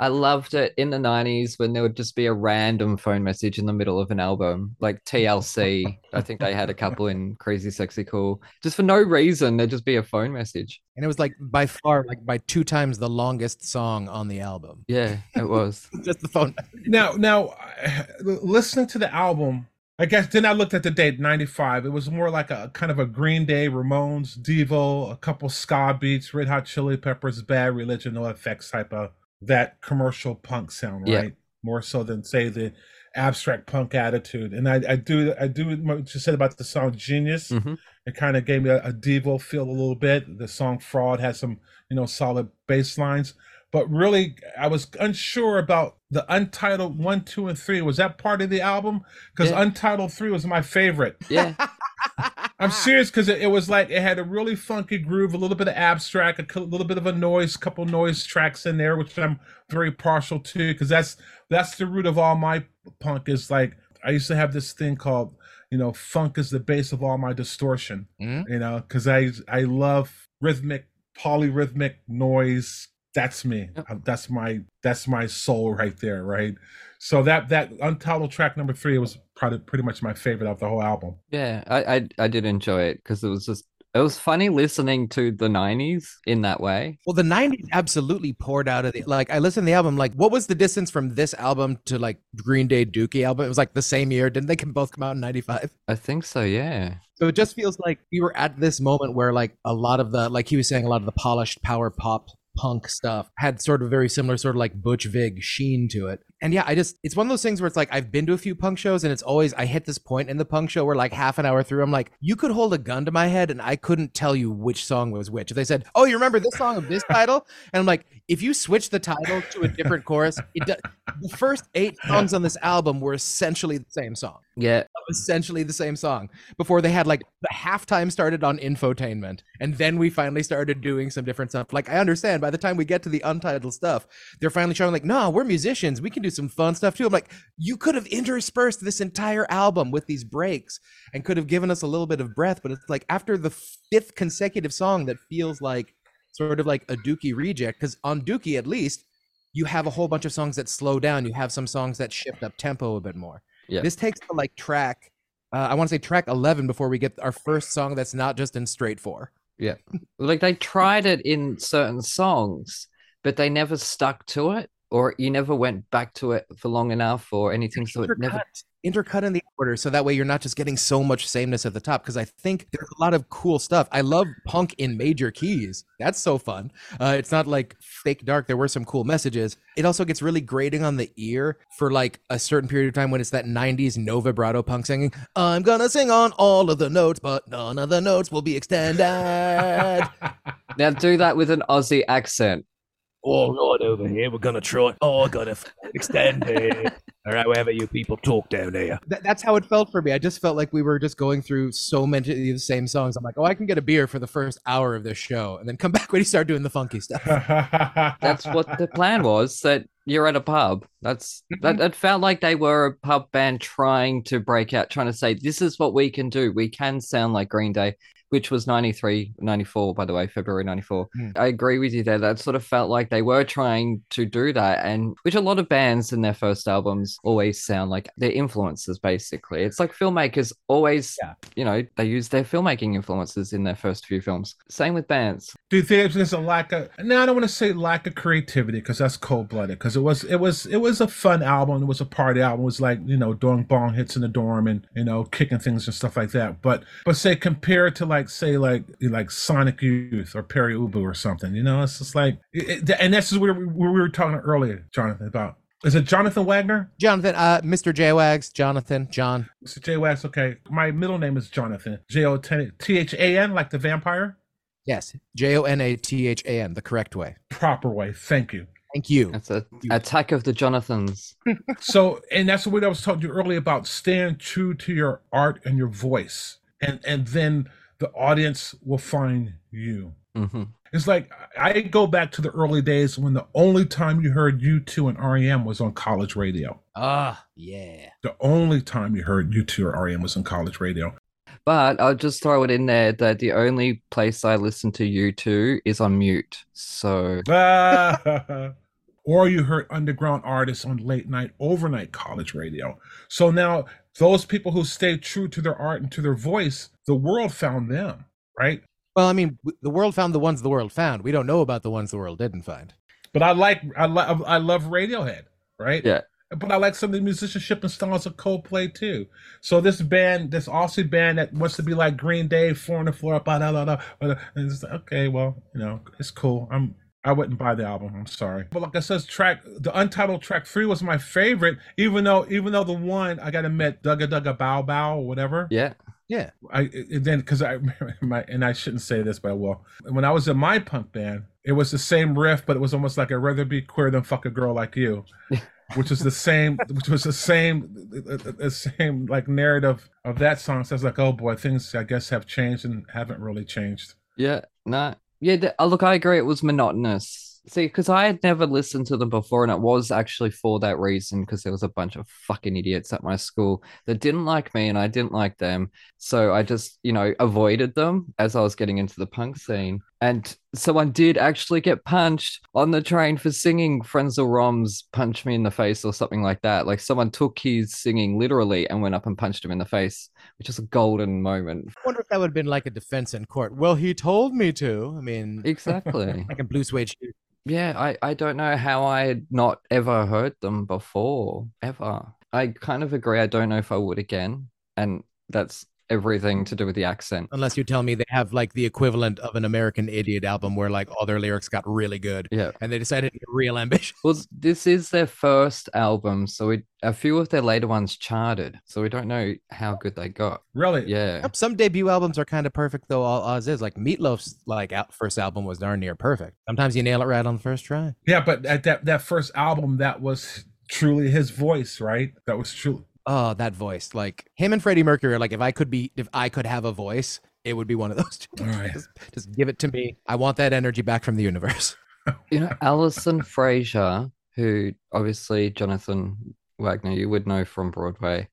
I loved it in the 90s when there would just be a random phone message in the middle of an album, like TLC. I think they had a couple in Crazy Sexy Cool. Just for no reason, there'd just be a phone message. And it was like by far, like by two times the longest song on the album. Yeah, it was. Just the phone. Now, now, uh, listening to the album, I guess then I looked at the date, 95. It was more like a kind of a Green Day, Ramones, Devo, a couple ska beats, Red Hot Chili Peppers, Bad Religion, NOFX type of that commercial punk sound, Yeah. right? More so than say the abstract punk attitude. And I, I do I do what you said about the song Genius. Mhm. It kind of gave me a, a Devo feel a little bit. The song Fraud has some, you know, solid bass lines. But really, I was unsure about the Untitled one, two, and three. Was that part of the album? Because Yeah. Untitled three was my favorite. Yeah. I'm serious because it, it was like it had a really funky groove, a little bit of abstract, a little bit of a noise, couple noise tracks in there, which I'm very partial to because that's that's the root of all my punk. Is like I used to have this thing called you know funk is the base of all my distortion. Mhm. You know because I I love rhythmic, polyrhythmic noise. That's me. Yep. Uh, That's my that's my soul right there. Right. So that that untitled track number three was probably pretty much my favorite of the whole album. Yeah, I, I I did enjoy it because it was just it was funny listening to the 90s in that way. Well, the '90s absolutely poured out of the like. I listened to the album. Like, what was the distance from this album to like Green Day Dookie album? It was like the same year. Didn't they can both come out in '95? I think so, yeah. So it just feels like we were at this moment where like a lot of the like he was saying a lot of the polished power pop punk stuff had sort of very similar sort of like Butch Vig sheen to it. And yeah, I just it's one of those things where it's like I've been to a few punk shows and it's always I hit this point in the punk show where like half an hour through I'm like you could hold a gun to my head and I couldn't tell you which song was which. If they said, "Oh, you remember this song of this title?" and I'm like, if you switch the title to a different chorus, it does, the first 8 songs on this album were essentially the same song. Yeah, essentially the same song. Before they had like the halftime started on infotainment and then we finally started doing some different stuff. Like i understand by the time we get to the untitled stuff they're finally showing like no we're musicians. We can do some fun stuff too. I'm like you could have interspersed this entire album with these breaks and could have given us a little bit of breath but it's like after the fifth consecutive song that feels like sort of like a dookie reject because on dookie at least you have a whole bunch of songs that slow down. You have some songs that shift up tempo a bit more. Yeah. this takes to like track uh, i want to say track 11 before we get our first song that's not just in straight four. Yeah. Like they tried it in certain songs, but they never stuck to it, or you never went back to it for long enough, or anything. So it never. intercut, in the order so that way you're not just getting so much sameness at the top because i think there's a lot of cool stuff i love punk in major keys that's so fun uh, it's not like fake dark there were some cool messages it also gets really grating on the ear for like a certain period of time when it's that 90s no vibrato punk singing i'm gonna sing on all of the notes but none of the notes will be extended Now do that with an Aussie accent. Oh, All right over here, we're gonna try. Oh, I gotta f- extend it. All right, wherever you people talk down here. Th- that's how it felt for me. I just felt like we were just going through so many of the same songs. I'm like, oh, I can get a beer for the first hour of this show, and then come back when you start doing the funky stuff. That's what the plan was. That you're at a pub. That's mm-hmm. that. It felt like they were a pub band trying to break out, trying to say, "This is what we can do. We can sound like Green Day." Which was 93, 94, by the way, February 94. Hmm. I agree with you there. That sort of felt like they were trying to do that. And which a lot of bands in their first albums always sound like their influences, basically. It's like filmmakers always, Yeah. you know, they use their filmmaking influences in their first few films. Same with bands. Do you think there's a lack of? No, I don't want to say lack of creativity because that's cold blooded. Because it was, it was, it was a fun album. It was a party album. It was like you know doing bong hits in the dorm and you know kicking things and stuff like that. But but say compared to like say like like Sonic Youth or Pere Ubu or something, you know, it's just like, it, it- and this is where we, where we were talking earlier, Jonathan, about. Is it Jonathan Wagner? Jonathan, uh, Mr. J Wags, Jonathan, John. Mr. J Wax. Okay, my middle name is Jonathan. J O T H A N, like the vampire. Yes, J O N A T H A N, the correct way. Proper way. Thank you. Thank you. That's a attack of the Jonathans. so and that's what I was talking to you earlier about stand true to your art and your voice and and then the audience will find you. Hmm it's like i go back to the early days when the only time you heard u2 and rem was on college radio. Ah, yeah. the only time you heard u2 or rem was on college radio. But I'll just throw it in there that the only place I listen to you to is on mute. So. Or you heard underground artists on late night overnight college radio. So now those people who stayed true to their art and to their voice the world found them right Well, I mean, the world found the ones the world found. We don't know about the ones the world didn't find. But I like I love I love Radiohead, right? Yeah. But I like some of the musicianship and styles of Coldplay too. So this band, this Aussie band that wants to be like Green Day, four on the floor, blah, blah, blah, blah, blah, and it's like, okay, well, you know, it's cool. I'm I wouldn't buy the album. I'm sorry. But like I said, track the untitled track three was my favorite, even though even though the one I gotta admit, Dugga Dugga Bow Bow or whatever. yeah, Yeah. I and then because I my and I shouldn't say this, but I will. When I was in my punk band, it was the same riff, but it was almost like I'd rather be queer than fuck a girl like you, which is the same, which was the same, the, the same like narrative of that song. So I was like, oh boy, things I guess have changed and haven't really changed. yeah, no, yeah. th- uh, look, I agree. It was monotonous. See, because I had never listened to them before, and it was actually for that reason. Because there was a bunch of fucking idiots at my school that didn't like me, and I didn't like them. So I just, you know, avoided them as I was getting into the punk scene. And someone did actually get punched on the train for singing Frenzal Rhomb's Punch Me in the Face or something like that. Like someone took his singing literally and went up and punched him in the face, which is a golden moment. I wonder if that would have been like a defense in court. Well, he told me to. I mean, Exactly. like in Blue Suede Shoes. yeah, I, I don't know how I had not ever heard them before, ever. I kind of agree. I don't know if I would again. And that's everything to do with the accent. Unless you tell me they have like the equivalent of an American Idiot album where like all their lyrics got really good Yeah. and they decided to get real ambitious. Well, this is their first album, so we, a few of their later ones charted, so we don't know how good they got. Really? Yeah. Yep, Some debut albums are kind of perfect though. All Oz is like Meatloaf's like out, first album was darn near perfect. Sometimes you nail it right on the first try. Yeah, but at that that first album, that was truly his voice, right? That was true. Oh, that voice! Like him and Freddie Mercury are like if I could be if I could have a voice, it would be one of those. Two. Oh, All right. just, just give it to me. I want that energy back from the universe. You know, Alison Fraser, who obviously Jonathan Wagner you would know from Broadway,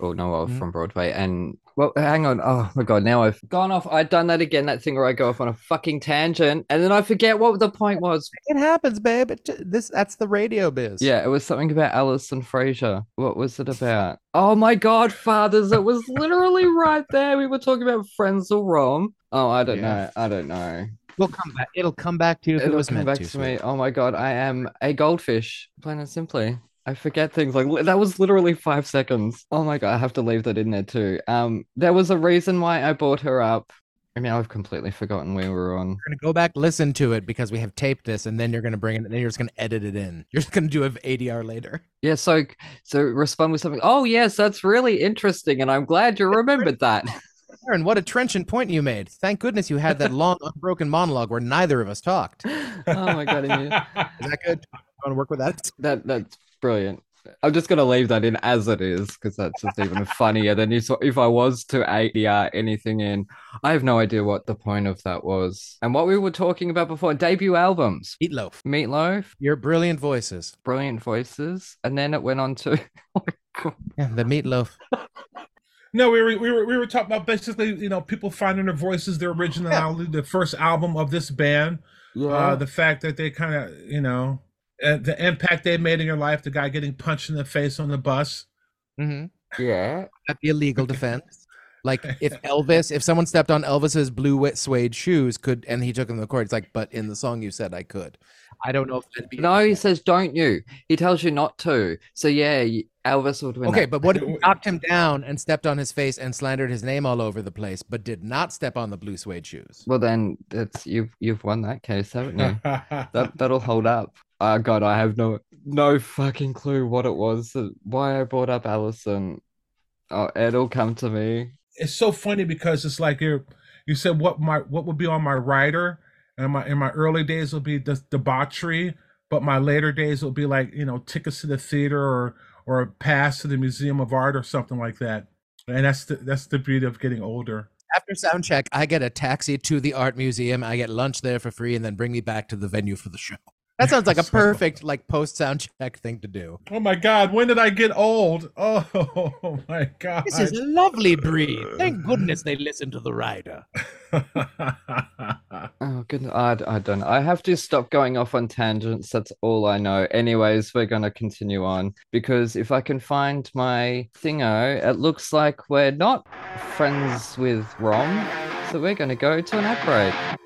or know of Mhm. from Broadway. And well, hang on. Oh my god, now I've gone off. I've done that again. That thing where I go off on a fucking tangent, and then I forget what the point was. It happens, babe. It, this that's the radio biz. Yeah, it was something about Alison Fraser. What was it about? Oh my god, fathers! It was literally right there. We were talking about Frenzal Rhomb. Oh, I don't Yeah. know. I don't know. We'll come back. It'll come back to you if it It'll was come meant back to. to me. Oh my god, I am a goldfish. Plain and simply. I forget things like that was literally five seconds. Oh my god, I have to leave that in there too. Um, there was a reason why I brought her up. I mean, I've completely forgotten where we were on. You're gonna go back listen to it because we have taped this, and then you're gonna bring it, and then you're just gonna edit it in. You're just gonna do an ADR later. Yeah, so so respond with something. Oh yes, that's really interesting, and I'm glad you remembered that. Aaron, what a trenchant point you made. Thank goodness you had that long, unbroken monologue where neither of us talked. Oh my god, you- that good? Want to work with that? that that's brilliant. I'm just gonna leave that in as it is because that's just even funnier than if if I was to ADR anything in. I have no idea what the point of that was and what we were talking about before. Debut albums, Meatloaf. Meatloaf, Your brilliant voices. brilliant voices, and then it went on to. Oh my God. Yeah, the meatloaf. No, we were we were we were talking about basically, you know, people finding their voices, their originality, the first album of this band, uh, the fact that they kind of, you know, uh, the impact they made in your life, the guy getting punched in the face on the bus. hmm yeah. That'd be a legal defense. Like if Elvis, if someone stepped on Elvis's blue wet suede shoes, could and he took them to the court, it's like, but in the song you said I could. I don't know if that'd be No, he says, "Don't you?" He tells you not to. So yeah, Elvis would win. Okay, that. but what if he knocked him down and stepped on his face and slandered his name all over the place, but did not step on the blue suede shoes? Well, then that's you've you've won that case, haven't you? that that that'll hold up. Oh God, I have no no fucking clue what it was. Why I brought up Alison. Oh, it'll come to me. it's so funny because it's like you you said what my what would be on my rider and my in my early days will be the debauchery but my later days will be like you know tickets to the theater or or a pass to the museum of art or something like that and that's the that's the beauty of getting older After sound check, I get a taxi to the art museum. I get lunch there for free, and then bring me back to the venue for the show. That sounds like a perfect like post sound check thing to do. oh my god when did i get old oh my god This is a lovely breed. Thank goodness they listen to the rider. Oh goodness, I, I don't know. I have to stop going off on tangents. That's all I know. Anyways, we're gonna continue on because if I can find my thingo, it looks like we're not friends with Rhomb. So we're gonna go to an ad break.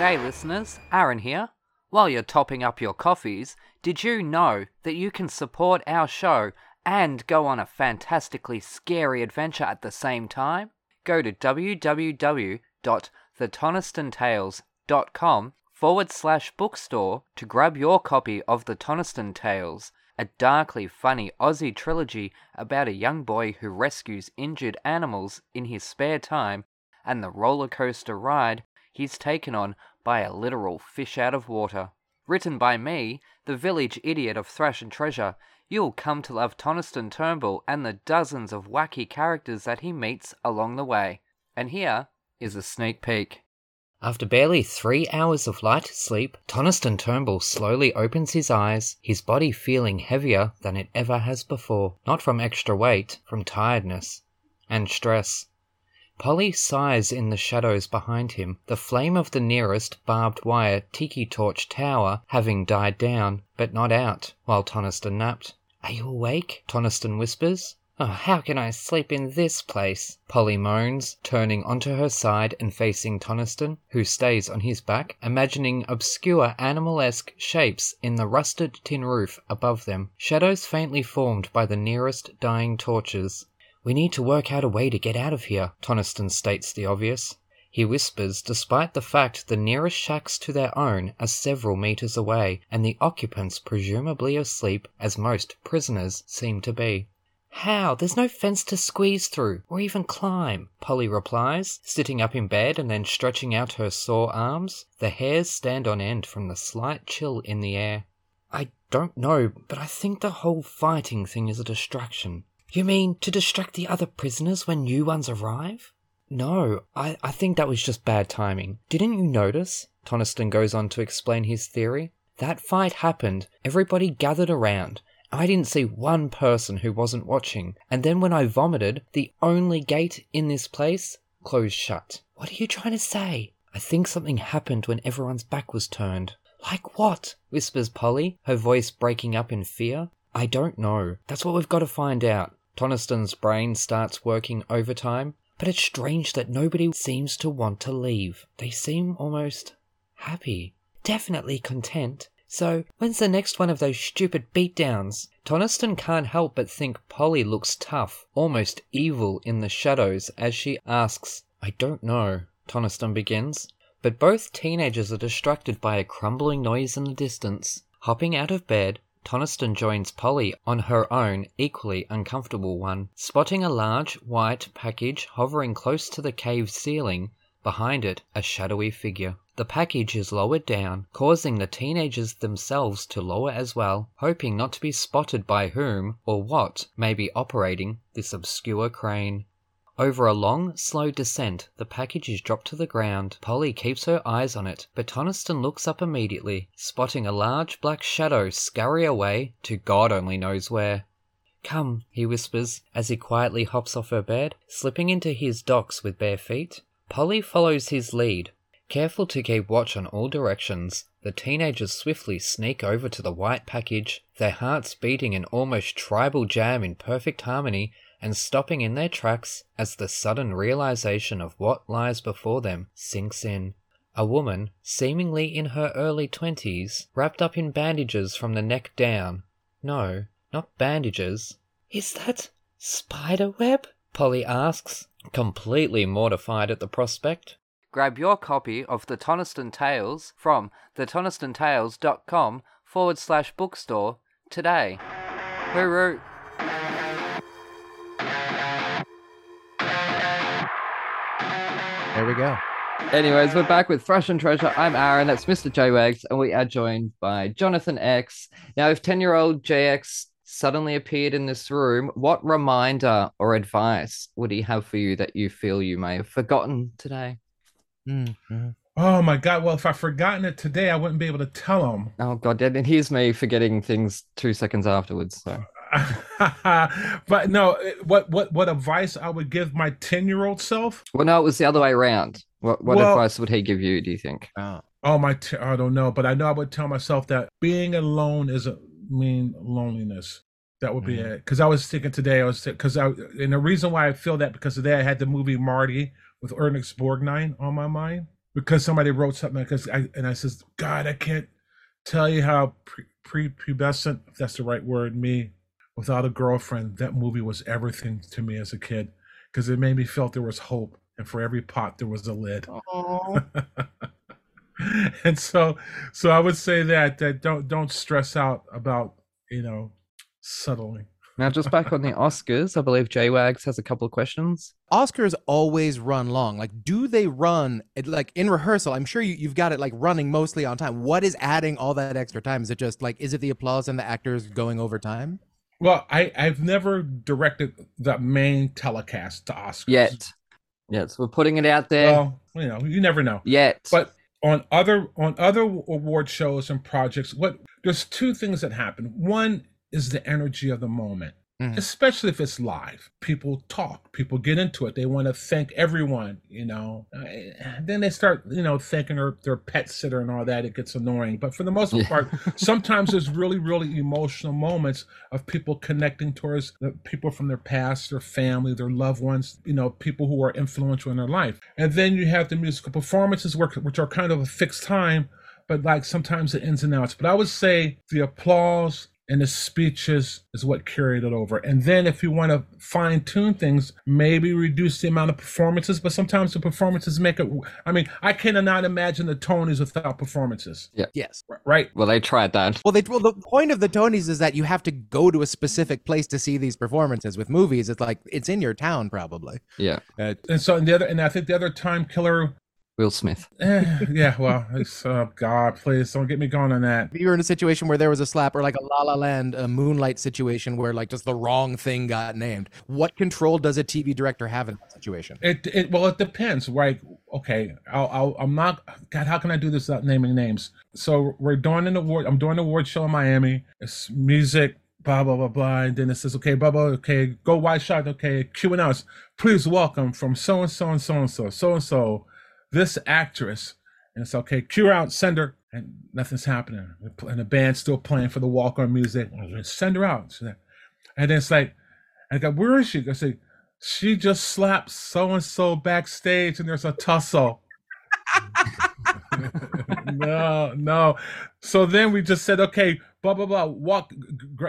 G'day, listeners. Aaron here. While you're topping up your coffees, did you know that you can support our show and go on a fantastically scary adventure at the same time? Go to www.thetonistonTales.com forward slash bookstore to grab your copy of The Toniston Tales, a darkly funny Aussie trilogy about a young boy who rescues injured animals in his spare time and the roller coaster ride he's taken on by a literal fish out of water. Written by me, the village idiot of Thrash and Treasure, you'll come to love Toniston Turnbull and the dozens of wacky characters that he meets along the way. And here is a sneak peek. After barely three hours of light sleep, Toniston Turnbull slowly opens his eyes, his body feeling heavier than it ever has before. Not from extra weight, from tiredness and stress. Polly sighs in the shadows behind him, the flame of the nearest barbed wire tiki torch tower having died down, but not out, while Toniston napped. Are you awake? Toniston whispers. Oh, how can I sleep in this place? Polly moans, turning onto her side and facing Toniston, who stays on his back, imagining obscure animal-esque shapes in the rusted tin roof above them, shadows faintly formed by the nearest dying torches. We need to work out a way to get out of here, Toniston states the obvious. He whispers, despite the fact the nearest shacks to their own are several meters away, and the occupants presumably asleep, as most prisoners seem to be. How? There's no fence to squeeze through, or even climb, Polly replies, sitting up in bed and then stretching out her sore arms. The hairs stand on end from the slight chill in the air. I don't know, but I think the whole fighting thing is a distraction. You mean to distract the other prisoners when new ones arrive? No, I, I think that was just bad timing. Didn't you notice? Toniston goes on to explain his theory. That fight happened, everybody gathered around. I didn't see one person who wasn't watching, and then when I vomited, the only gate in this place closed shut. What are you trying to say? I think something happened when everyone's back was turned. Like what? whispers Polly, her voice breaking up in fear. I don't know. That's what we've got to find out. Toniston's brain starts working overtime, but it's strange that nobody seems to want to leave. They seem almost happy. Definitely content. So, when's the next one of those stupid beatdowns? Toniston can't help but think Polly looks tough, almost evil in the shadows as she asks, I don't know, Toniston begins. But both teenagers are distracted by a crumbling noise in the distance. Hopping out of bed, Toniston joins Polly on her own, equally uncomfortable one. Spotting a large, white package hovering close to the cave ceiling, behind it, a shadowy figure. The package is lowered down, causing the teenagers themselves to lower as well, hoping not to be spotted by whom or what may be operating this obscure crane. Over a long, slow descent, the package is dropped to the ground. Polly keeps her eyes on it, but Toniston looks up immediately, spotting a large black shadow scurry away to God only knows where. Come, he whispers as he quietly hops off her bed, slipping into his docks with bare feet. Polly follows his lead. Careful to keep watch on all directions, the teenagers swiftly sneak over to the white package, their hearts beating an almost tribal jam in perfect harmony and stopping in their tracks as the sudden realization of what lies before them sinks in. A woman, seemingly in her early twenties, wrapped up in bandages from the neck down. No, not bandages. Is that spider web? Polly asks, completely mortified at the prospect. Grab your copy of the Toniston Tales from thetonistonTales.com forward slash bookstore today. Hooroo! There we go. Anyways, we're back with Thrash and Treasure. I'm Aaron, that's Mr. JX, and we are joined by Jonathan X. Now, if 10 year old JX suddenly appeared in this room, what reminder or advice would he have for you that you feel you may have forgotten today? Mm-hmm. Oh my God! Well, if I've forgotten it today, I wouldn't be able to tell him. Oh, God. And here's me forgetting things two seconds afterwards. So, but no, what what what advice I would give my ten year old self? well, no, it was the other way around. What, what Well- advice would he give you, do you think? Oh. Oh my! T- I don't know, but I know I would tell myself that being alone doesn't mean loneliness. That would be Mhm. it. Because I was thinking today, I was because I and the reason why I feel that because today I had the movie Marty with Ernest Borgnine on my mind because somebody wrote something because I and I says, God, I can't tell you how pre prepubescent, if that's the right word, me without a girlfriend. That movie was everything to me as a kid because it made me felt there was hope, and for every pot there was a lid. and so so i would say that that don't don't stress out about you know settling Now, just back on the Oscars, I believe Jay Wags has a couple of questions. Oscars always run long. Like, do they run like in rehearsal? I'm sure you, you've got it like running mostly on time. What is adding all that extra time? Is it just like, is it the applause and the actors going over time? Well i i've never directed the main telecast to oscars Yet. Yes, we're putting it out there. well you know you never know Yet. but on other on other award shows and projects what there's two things that happen one is the energy of the moment Mhm. especially if it's live. People talk. People get into it. They want to thank everyone you know? Uh, then they start you know thanking their, their pet sitter and all that. It gets annoying. But for the most part sometimes there's really really emotional moments of people connecting towards the people from their past their family their loved ones you know people who are influential in their life. And then you have the musical performances which, which are kind of a fixed time but like sometimes the ins and outs. But i would say the applause and the speeches is what carried it over. And then if you want to fine tune things, maybe reduce the amount of performances, but sometimes the performances make it. I mean, I cannot imagine the Tonys without performances, Yeah. Yes. right? well, they tried that. Well, they well the point of the Tonys is that you have to go to a specific place to see these performances. With movies, it's like it's in your town probably. Yeah. Uh, And so, and the other, and I think the other time killer Will Smith. Eh, yeah, well, it's, oh God, please don't get me going on that. If you were in a situation where there was a slap or like a La La Land, a Moonlight situation where like just the wrong thing got named, what control does a TV director have in that situation? It, it well, it depends, right? Okay, I'll, I'll, I'm not. God, how can I do this without naming names? So we're doing an award. I'm doing an award show in Miami. It's music, blah blah blah blah, and then it says, okay, blah blah. Okay, go wide shot. Okay, Q and Us. Please welcome from so and so and so and so so and so, this actress. And it's okay. Cue out, send her, and nothing's happening. And the band's still playing for the walk on music. Send her out. And then it's like, I go, where is she? I say, she just slapped so and so backstage, and there's a tussle. no, no. So then we just said, okay, blah blah blah. Walk.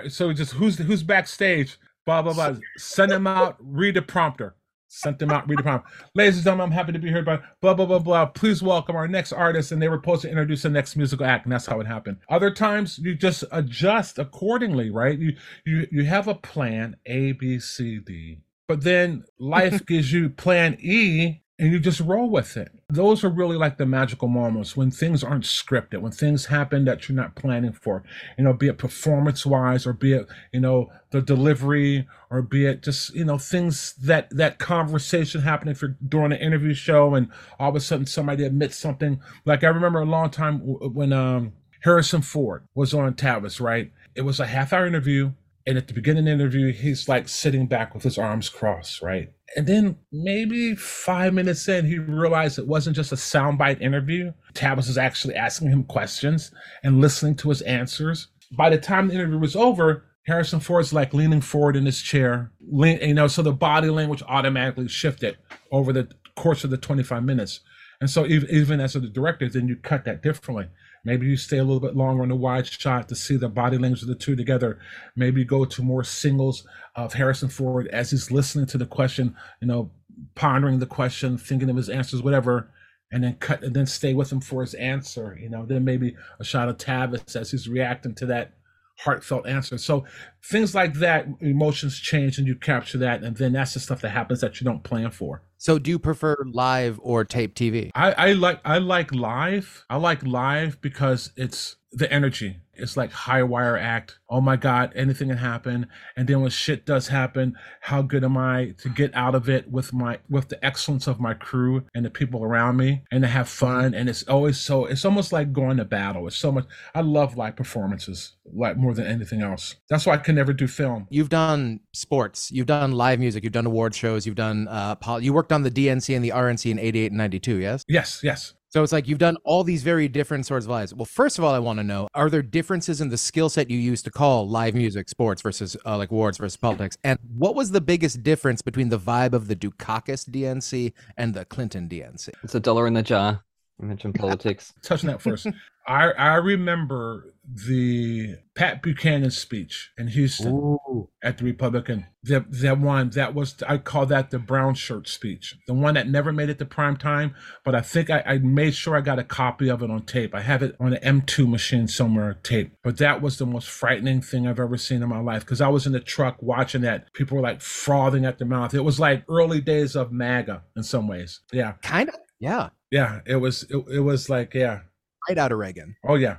So just who's who's backstage? Blah blah blah. Send them out. Read the prompter. Sent them out. Read the prompter. Ladies and gentlemen, I'm happy to be here. By blah blah blah blah. Please welcome our next artist, and they were supposed to introduce the next musical act, and that's how it happened. Other times you just adjust accordingly, right? You you you have a plan A B C D, but then life gives you plan E and you just roll with it. Those are really like the magical moments when things aren't scripted, when things happen that you're not planning for, you know, be it performance wise or be it, you know, the delivery or be it just, you know, things that that conversation happening if you're doing an interview show and all of a sudden somebody admits something. Like I remember a long time when um Harrison Ford was on Tavis, right? It was a half hour interview. And at the beginning of the interview, he's like sitting back with his arms crossed, right? And then maybe five minutes in, he realized it wasn't just a soundbite interview. Tavis is actually asking him questions and listening to his answers. By the time the interview was over, Harrison Ford's like leaning forward in his chair, lean, you know, so the body language automatically shifted over the course of the 25 minutes. And so even, even as a director, then you cut that differently. Maybe you stay a little bit longer on the wide shot to see the body language of the two together. Maybe go to more singles of Harrison Ford as he's listening to the question, you know, pondering the question, thinking of his answers, whatever, and then cut and then stay with him for his answer. You know, then maybe a shot of Tavis as he's reacting to that heartfelt answer. So things like that, emotions change and you capture that, and then that's the stuff that happens that you don't plan for. So do you prefer live or tape TV? I, I like I like live. I like live because it's the energy. It's like high wire act. Oh my God, anything can happen. And then when shit does happen, how good am I to get out of it with my with the excellence of my crew and the people around me and to have fun. And it's always so it's almost like going to battle. It's so much I love live performances like more than anything else. That's why I can never do film. You've done sports, you've done live music, you've done award shows, you've done uh pol- you worked on the DNC and the RNC in 88 and 92, yes? Yes, yes. So it's like you've done all these very different sorts of lives. Well, first of all, I want to know: Are there differences in the skill set you use to call live music sports versus uh, like awards versus politics? And what was the biggest difference between the vibe of the Dukakis DNC and the Clinton DNC? It's a dollar in the jar. You mentioned politics. touching that first. I I remember the Pat Buchanan speech in Houston at the Republican. That that one that was I call that the brown shirt speech. The one that never made it to prime time, but I think I, I made sure I got a copy of it on tape. I have it on an M2 machine somewhere tape. But that was the most frightening thing I've ever seen in my life because I was in the truck watching that. People were like frothing at the mouth. It was like early days of MAGA in some ways. Yeah, Kind of, yeah, yeah. It was it, it was like yeah. right out of Reagan. Oh yeah,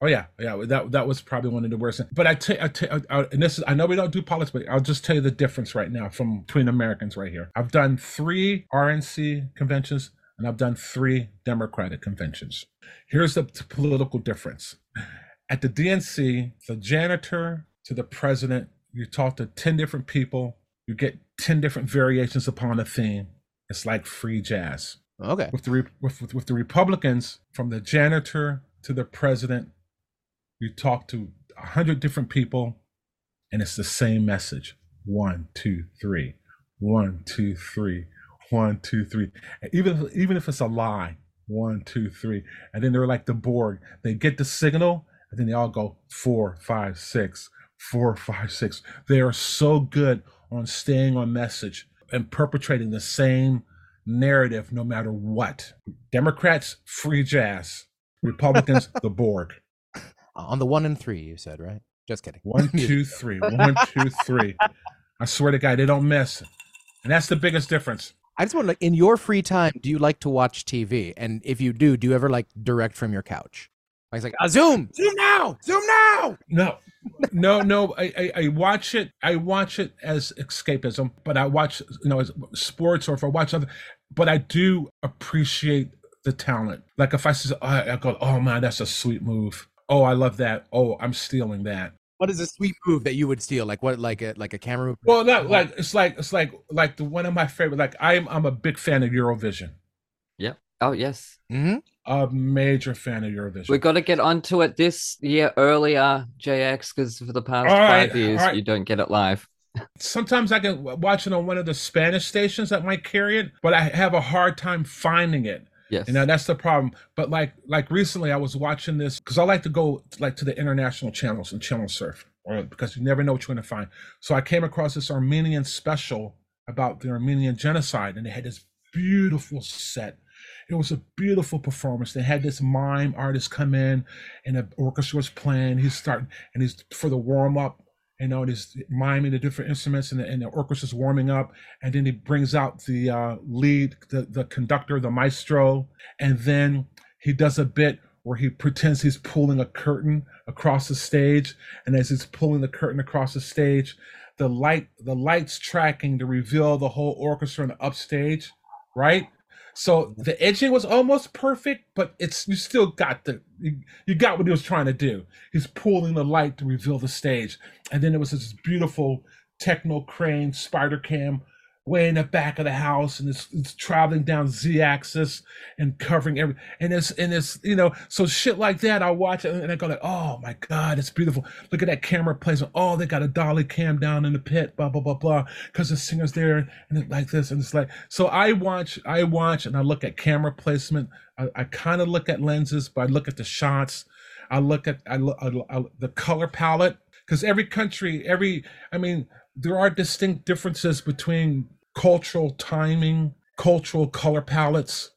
oh yeah, yeah. That that was probably one of the worst. But I tell, I tell, I, and this is I know we don't do politics, but I'll just tell you the difference right now from between Americans right here. I've done three RNC conventions and I've done three Democratic conventions. Here's the political difference. At the DNC, the janitor to the president, you talk to ten different people, you get ten different variations upon a theme. It's like free jazz Okay, with the with, with, with the Republicans, from the janitor to the president, you talk to a hundred different people, and it's the same message: one, two, three, one, two, three, one, two, three. Even if, even if it's a lie, one, two, three, and then they're like the Borg. They get the signal, and then they all go four, five, six, four, five, six. They are so good on staying on message and perpetrating the same narrative no matter what. Democrats, free jazz. Republicans, the Borg. on the one and three, you said right? Just kidding. One, two, three. One, two, three. I swear to God, they don't miss. And that's the biggest difference. I just want to like in your free time, do you like to watch TV? And if you do, do you ever like direct from your couch? Like it's like ah, zoom, zoom now, zoom now. No, no, no. I, I, I watch it. I watch it as escapism, but I watch you know as sports or if I watch other. But I do appreciate the talent. Like if I see, I, I go, oh man, that's a sweet move. Oh, I love that. Oh, I'm stealing that. What is a sweet move that you would steal? Like what? Like a like a camera move? Well, not like it's like it's like like the one of my favorite. Like I'm I'm a big fan of Eurovision. Yep. Oh yes. hmm A major fan of Eurovision. We've got to get onto it this year earlier, JX, because for the past All right, five years all right. you don't get it live. Sometimes I can watch it on one of the Spanish stations that might carry it, but I have a hard time finding it. Yes. You know, that's the problem. But like like recently I was watching this because I like to go like to the international channels and channel surf. Or because you never know what you're gonna find. So I came across this Armenian special about the Armenian genocide, and they had this beautiful set. It was a beautiful performance. They had this mime artist come in, and the orchestra was playing. He's starting, and he's for the warm up, you know, and he's miming the different instruments, and the, and the orchestra's warming up, and then he brings out the uh, lead, the the conductor, the maestro, and then he does a bit where he pretends he's pulling a curtain across the stage, and as he's pulling the curtain across the stage, the light the lights tracking to reveal the whole orchestra on the upstage, right? So mm-hmm. the edging was almost perfect, but it's you still got the you, you got what he was trying to do. He's pulling the light to reveal the stage, and then there was this beautiful techno crane spider cam way in the back of the house, and it's, it's traveling down z axis and covering every and it's and it's you know so shit like that. I watch it and I go like, oh my god, it's beautiful. Look at that camera placement. Oh, they got a dolly cam down in the pit. Blah blah blah blah. Because the singer's there and it's like this and it's like so. I watch, I watch, and I look at camera placement. I, I kind of look at lenses, but I look at the shots. I look at I look I, I, the color palette because every country, every I mean, there are distinct differences between cultural timing, cultural color palettes.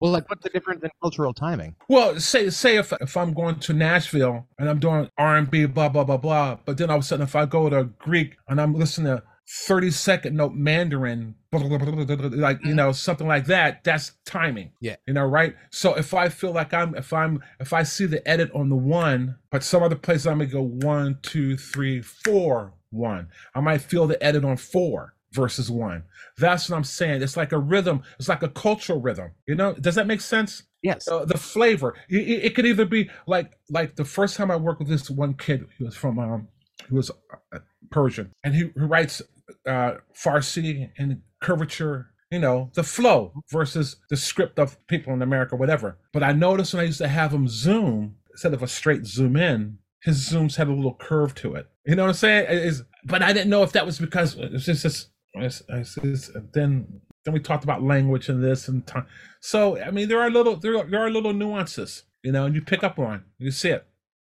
Well, like what's the difference in cultural timing? Well, say say if if I'm going to Nashville and I'm doing R and B, blah blah blah blah, but then all of a sudden if I go to Greek and I'm listening to 30 second note Mandarin, blah, blah, blah, blah, blah, blah, like you mm. know something like that, that's timing. Yeah. you know, right? So if I feel like I'm if I'm if I see the edit on the one, but some other place I'm gonna go one two three four one, I might feel the edit on four versus one. That's what I'm saying. It's like a rhythm. It's like a cultural rhythm. You know, does that make sense? Yes. uh, the flavor. It, it, could either be like like the first time I worked with this one kid who was from um who was uh, Persian and he, he writes uh Farsi and curvature. You know the flow versus the script of people in America, whatever. But I noticed when I used to have him zoom instead of a straight zoom in, his zooms had a little curve to it. You know what I'm saying? Is, but I didn't know if that was because it's just this. Then then we talked about language and this and time. So I mean, there are little there are, there are little nuances, you know, and you pick up on, you see it.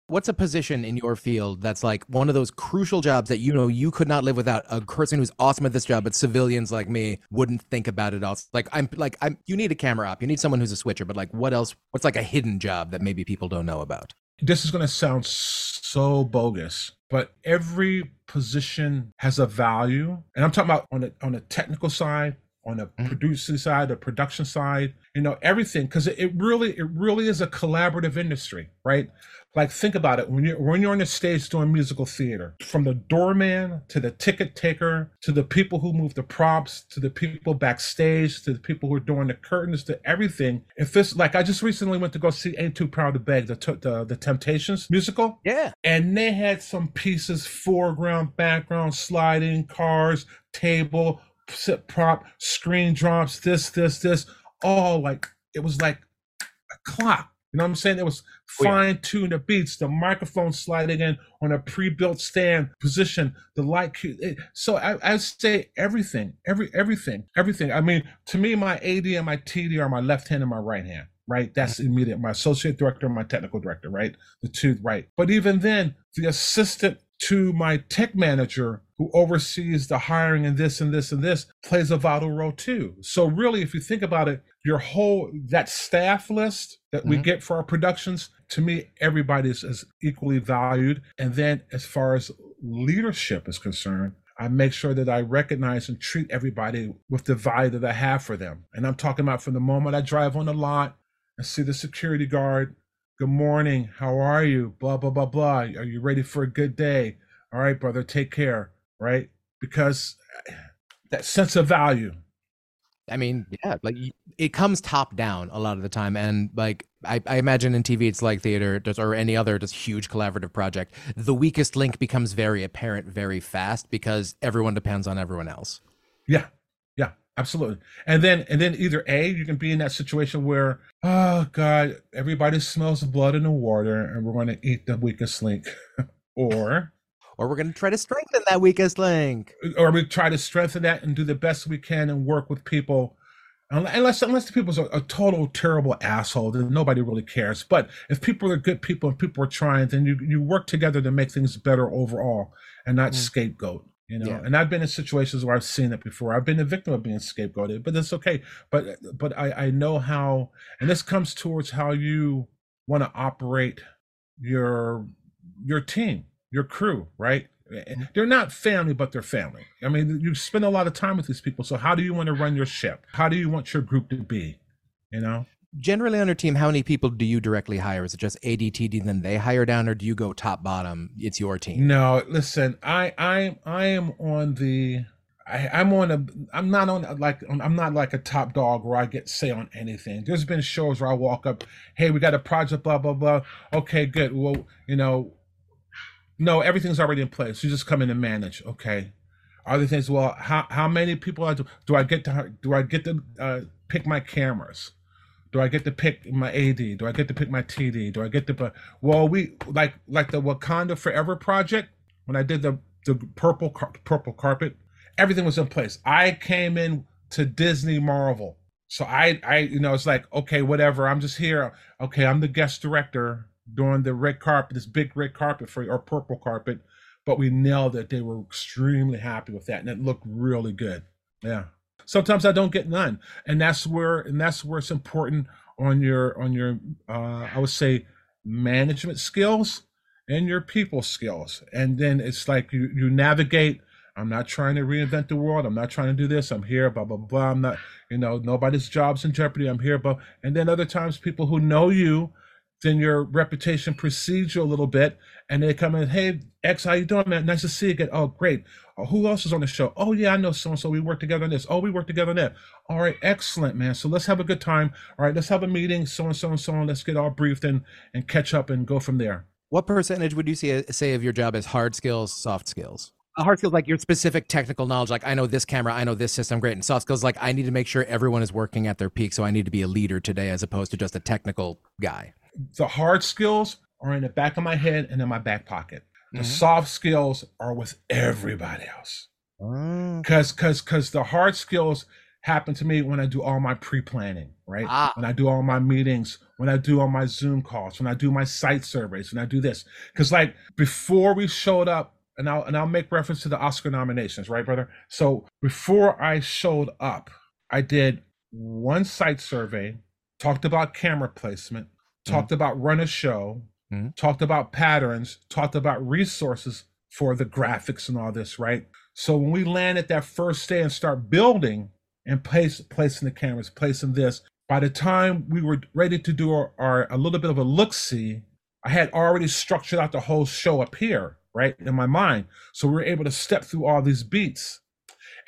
What's a position in your field that's like one of those crucial jobs that you know you could not live without a person who's awesome at this job, but civilians like me wouldn't think about it all. Like I'm like I'm you need a camera op, you need someone who's a switcher, but like what else? What's like a hidden job that maybe people don't know about? This is going to sound so bogus, but every position has a value, and I'm talking about on the on the technical side, on the Mhm. producing side, the production side, you know, everything, because it, it really it really is a collaborative industry, right? Like think about it. When you're when you're on the stage doing musical theater, from the doorman to the ticket taker to the people who move the props to the people backstage to the people who are doing the curtains to everything. If this like I just recently went to go see Ain't Too Proud to Beg the the, the Temptations musical. Yeah. and they had some pieces foreground background sliding cars table sit prop screen drops this this this. All like it was like a clock. You know what i'm saying? It was Oh, yeah. fine-tuned the beats the microphone sliding in on a pre-built stand position the light cue it- so I, I say everything every everything everything. I mean to me my ad and my td are my left hand and my right hand right? That's immediate my associate director and my technical director right? The two right. But even then the assistant to my tech manager who oversees the hiring and this and this and this plays a vital role too. So really if you think about it your whole that staff list that we Mhm. get for our productions to me everybody is, is equally valued and then as far as leadership is concerned I make sure that I recognize and treat everybody with the value that I have for them. And I'm talking about from the moment I drive on the lot and see the security guard. Good morning. How are you? Blah, blah, blah, blah. Are you ready for a good day? All right, brother, take care. Right? Because that sense of value. I mean, yeah, like it comes top down a lot of the time, and like I, I imagine in TV, it's like theater just, or any other just huge collaborative project. The weakest link becomes very apparent very fast because everyone depends on everyone else. Yeah. Yeah, absolutely. And then and then either A, you can be in that situation where, oh God, everybody smells blood in the water and we're gonna eat the weakest link. or Or we're gonna try to strengthen that weakest link. or we try to strengthen that and do the best we can and work with people unless unless the people's a, a total terrible asshole then nobody really cares. But if people are good people and people are trying then you you work together to make things better overall and not Mm. scapegoat you know? Yeah. and i've been in situations where i've seen it before. I've been a victim of being scapegoated but that's okay. But but i i know how and this comes towards how you want to operate your your team your crew right they're not family but they're family i mean you spend a lot of time with these people so how do you want to run your ship how do you want your group to be you know Generally, on your team, how many people do you directly hire? Is it just ADTD, then they hire down, or do you go top bottom? It's your team. no listen i i i am on the I, I'm on a. I'm not on like. I'm not like a top dog where I get say on anything. There's been shows where I walk up, hey, we got a project, blah blah blah. Okay, good. Well, you know, no, everything's already in place. You just come in and manage. Okay. Are Other things. Well, how how many people I do? Do I get to do I get to uh, pick my cameras? Do I get to pick my AD? Do I get to pick my TD? Do I get to? Well, we like like the Wakanda Forever project when I did the the purple car- purple carpet. Everything was in place. I came in to Disney Marvel, so I I you know it's like okay whatever. I'm just here. Okay, I'm the guest director doing the red carpet, this big red carpet for or purple carpet. But we nailed it. They were extremely happy with that, and it looked really good. Yeah. Sometimes I don't get none, and that's where and that's where it's important on your on your uh, I would say management skills and your people skills, and then it's like you you navigate. I'm not trying to reinvent the world. I'm not trying to do this. I'm here, blah blah blah. I'm not, you know, nobody's job's in jeopardy. I'm here, but and then other times people who know you, then your reputation precedes you a little bit, and they come in, hey X, how you doing, man? Nice to see you again. Oh, great. Oh, who else is on the show? Oh yeah, I know so and so. We work together on this. Oh, we work together on that. All right, excellent, man. So let's have a good time. All right, let's have a meeting. So and so and so on. Let's get all briefed and and catch up and go from there. What percentage would you say, say of your job is hard skills, soft skills? Uh, Hard skills like your specific technical knowledge, like I know this camera, I know this system, great. And soft skills, like I need to make sure everyone is working at their peak, so I need to be a leader today as opposed to just a technical guy. The hard skills are in the back of my head and in my back pocket. The Mhm. soft skills are with everybody else. Mm. Cause cause cause the hard skills happen to me when I do all my pre-planning, right? Ah. When I do all my meetings, when I do all my Zoom calls, when I do my site surveys, when I do this. Cause like before we showed up, and I'll and I'll make reference to the Oscar nominations, right, brother? So before I showed up, I did one site survey, talked about camera placement, talked about run a show, Mhm. talked about patterns, talked about resources for the graphics and all this, right? So when we land at that first day and start building and place placing the cameras, placing this, by the time we were ready to do our, our a little bit of a look see, I had already structured out the whole show up here, right, in my mind. So we were able to step through all these beats.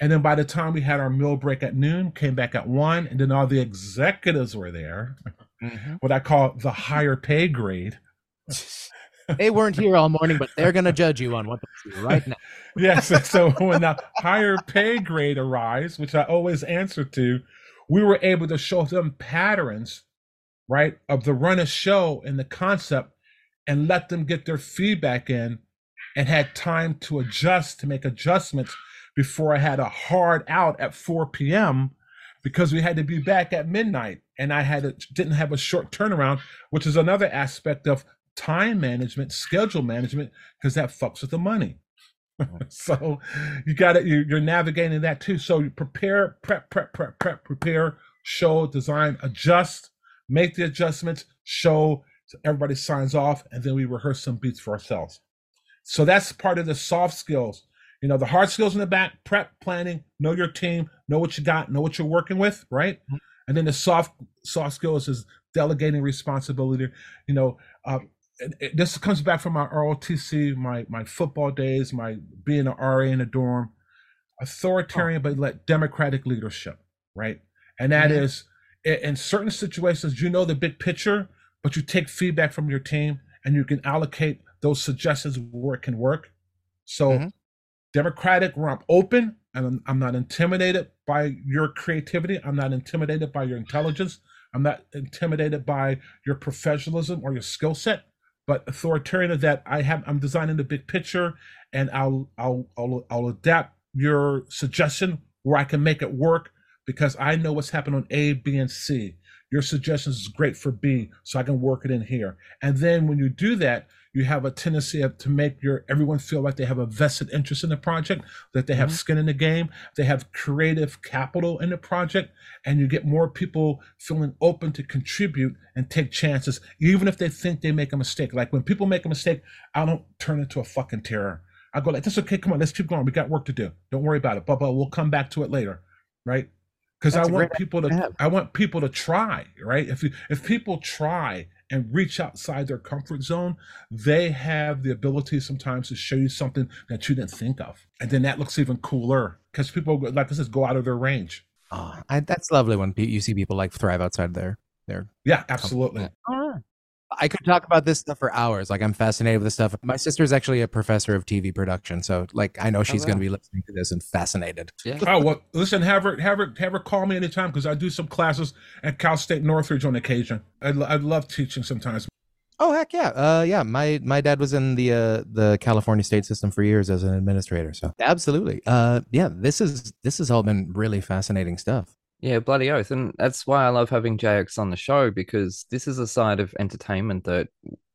And then by the time we had our meal break at noon, came back at one, and then all the executives were there, Mm-hmm. what I call the higher pay grade. They weren't here all morning, but they're gonna judge you on what they see right now. yes. So when the higher pay grade arrives, which I always answer to, we were able to show them patterns, right, of the run of show and the concept and let them get their feedback in and had time to adjust, to make adjustments before I had a hard out at 4 p.m. because we had to be back at midnight and I had a, didn't have a short turnaround, which is another aspect of time management, schedule management, because that fucks with the money. Mm-hmm. so you got it. You're, you're navigating that too. So you prepare, prep, prep, prep, prep, prepare, show, design, adjust, make the adjustments, show. So everybody signs off, and then we rehearse some beats for ourselves. So that's part of the soft skills. You know, the hard skills in the back, prep, planning, know your team, know what you got, know what you're working with, right? Mhm. And then the soft soft skills is delegating responsibility. You know, uh, and it, this comes back from my ROTC, my my football days, my being an RA in a dorm, authoritarian but let democratic leadership, right? And that Mhm. is in certain situations you know the big picture, but you take feedback from your team and you can allocate those suggestions where it can work. So Mhm. Democratic where I'm open and I'm, I'm not intimidated by your creativity. I'm not intimidated by your intelligence. I'm not intimidated by your professionalism or your skill set. But authoritarian that I have I'm designing the big picture and I'll I'll I'll, I'll adapt your suggestion where I can make it work because I know what's happened on A, B, and C. Your suggestions is great for B, so I can work it in here. And then when you do that, you have a tendency of, to make your everyone feel like they have a vested interest in the project, that they have Mhm. skin in the game, they have creative capital in the project, and you get more people feeling open to contribute and take chances, even if they think they make a mistake. Like when people make a mistake, I don't turn into a fucking terror. I go like, "That's okay. Come on, let's keep going. We got work to do. Don't worry about it. But but we'll come back to it later, right?" Because I want people to to. have. I want people to try, right? If you, if people try and reach outside their comfort zone, they have the ability sometimes to show you something that you didn't think of, and then that looks even cooler because people, like I said, go out of their range. Oh, I, that's lovely when you see people like thrive outside their their Yeah, absolutely. I could talk about this stuff for hours. Like I'm fascinated with this stuff. My sister is actually a professor of TV production, so like I know she's going to be listening to this and fascinated. Yeah. oh well, listen, have her have her have her call me anytime because I do some classes at Cal State Northridge on occasion. I I love teaching sometimes. Oh heck yeah, uh, yeah. My my dad was in the uh, the California state system for years as an administrator, so absolutely. Uh, yeah, this is this has all been really fascinating stuff. Yeah, bloody oath. And that's why I love having JX on the show because this is a side of entertainment that,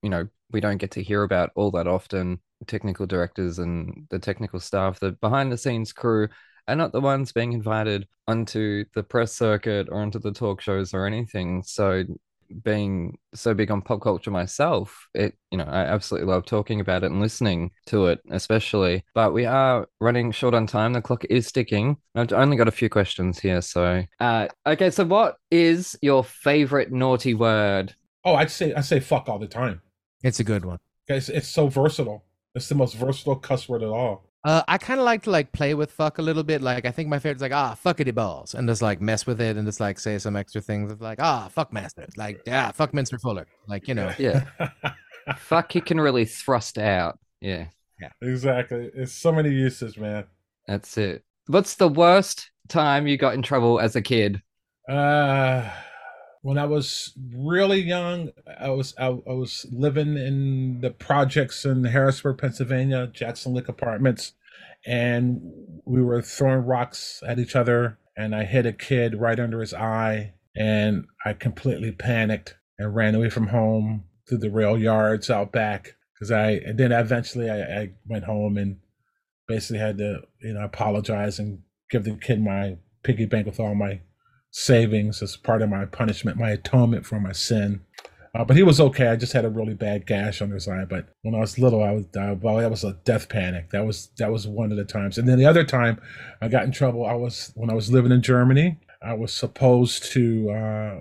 you know, we don't get to hear about all that often. Technical directors and the technical staff, the behind the scenes crew are not the ones being invited onto the press circuit or onto the talk shows or anything. So being so big on pop culture myself, it you know, I absolutely love talking about it and listening to it, especially. But we are running short on time. The clock is ticking. I've only got a few questions here, so uh okay, so what is your favorite naughty word? Oh, I'd say I say fuck all the time. It's a good one. It's, it's so versatile. It's the most versatile cuss word at all. Uh, I kind of like to like play with fuck a little bit. Like I think my favorite's like ah fuckity balls, and just like mess with it and just like say some extra things of like ah fuck master, like yeah fuck Minster Fuller, like you know. Yeah. Fuck he can really thrust out. Yeah yeah, exactly. It's so many uses, man. that's it. What's the worst time you got in trouble as a kid? Uh, when I was really young, I was I, I was living in the projects in Harrisburg, Pennsylvania, Jackson Lick Apartments, and we were throwing rocks at each other, and I hit a kid right under his eye, and I completely panicked and ran away from home to the rail yards out back because I and then eventually I, I went home and basically had to you know apologize and give the kid my piggy bank with all my savings as part of my punishment, my atonement for my sin. Uh, but he was okay. I just had a really bad gash on his eye. But when I was little, I was uh, well, that was a death panic. That was that was one of the times. And then the other time, I got in trouble. I was when I was living in Germany. I was supposed to uh,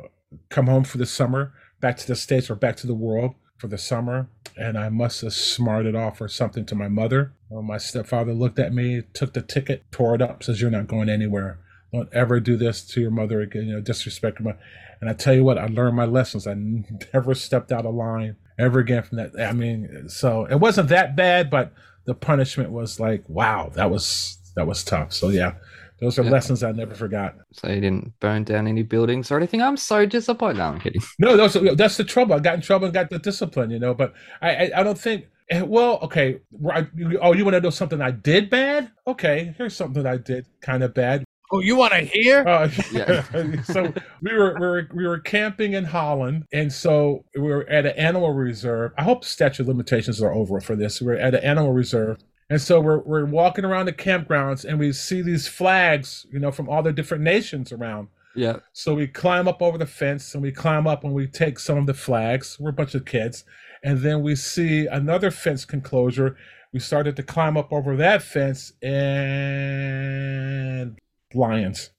come home for the summer, back to the states or back to the world for the summer, and I must have smarted off or something to my mother. Well, my stepfather looked at me, took the ticket, tore it up, says, "You're not going anywhere." Don't ever do this to your mother again, you know, disrespect her. And I tell you what, I learned my lessons. I never stepped out of line ever again from that. I mean, so it wasn't that bad, but the punishment was like, wow, that was that was tough. So yeah, those are Yeah. lessons I never forgot. So you didn't burn down any buildings or anything? I'm so disappointed. No, I'm kidding. No, those, that's the trouble. I got in trouble and got the discipline, you know. But I, I, I don't think. eh, Well, okay. right, Oh, you want to know something I did bad? Okay, here's something I did kind of bad. Oh, you want to hear? Uh, Yeah. so we were, we were we were camping in Holland, and so we were at an animal reserve. I hope statute of limitations are over for this. We were at an animal reserve, and so we're we're walking around the campgrounds, and we see these flags, you know, from all the different nations around. Yeah. So we climb up over the fence, and we climb up, and we take some of the flags. We're a bunch of kids, and then we see another fence enclosure We started to climb up over that fence and lions.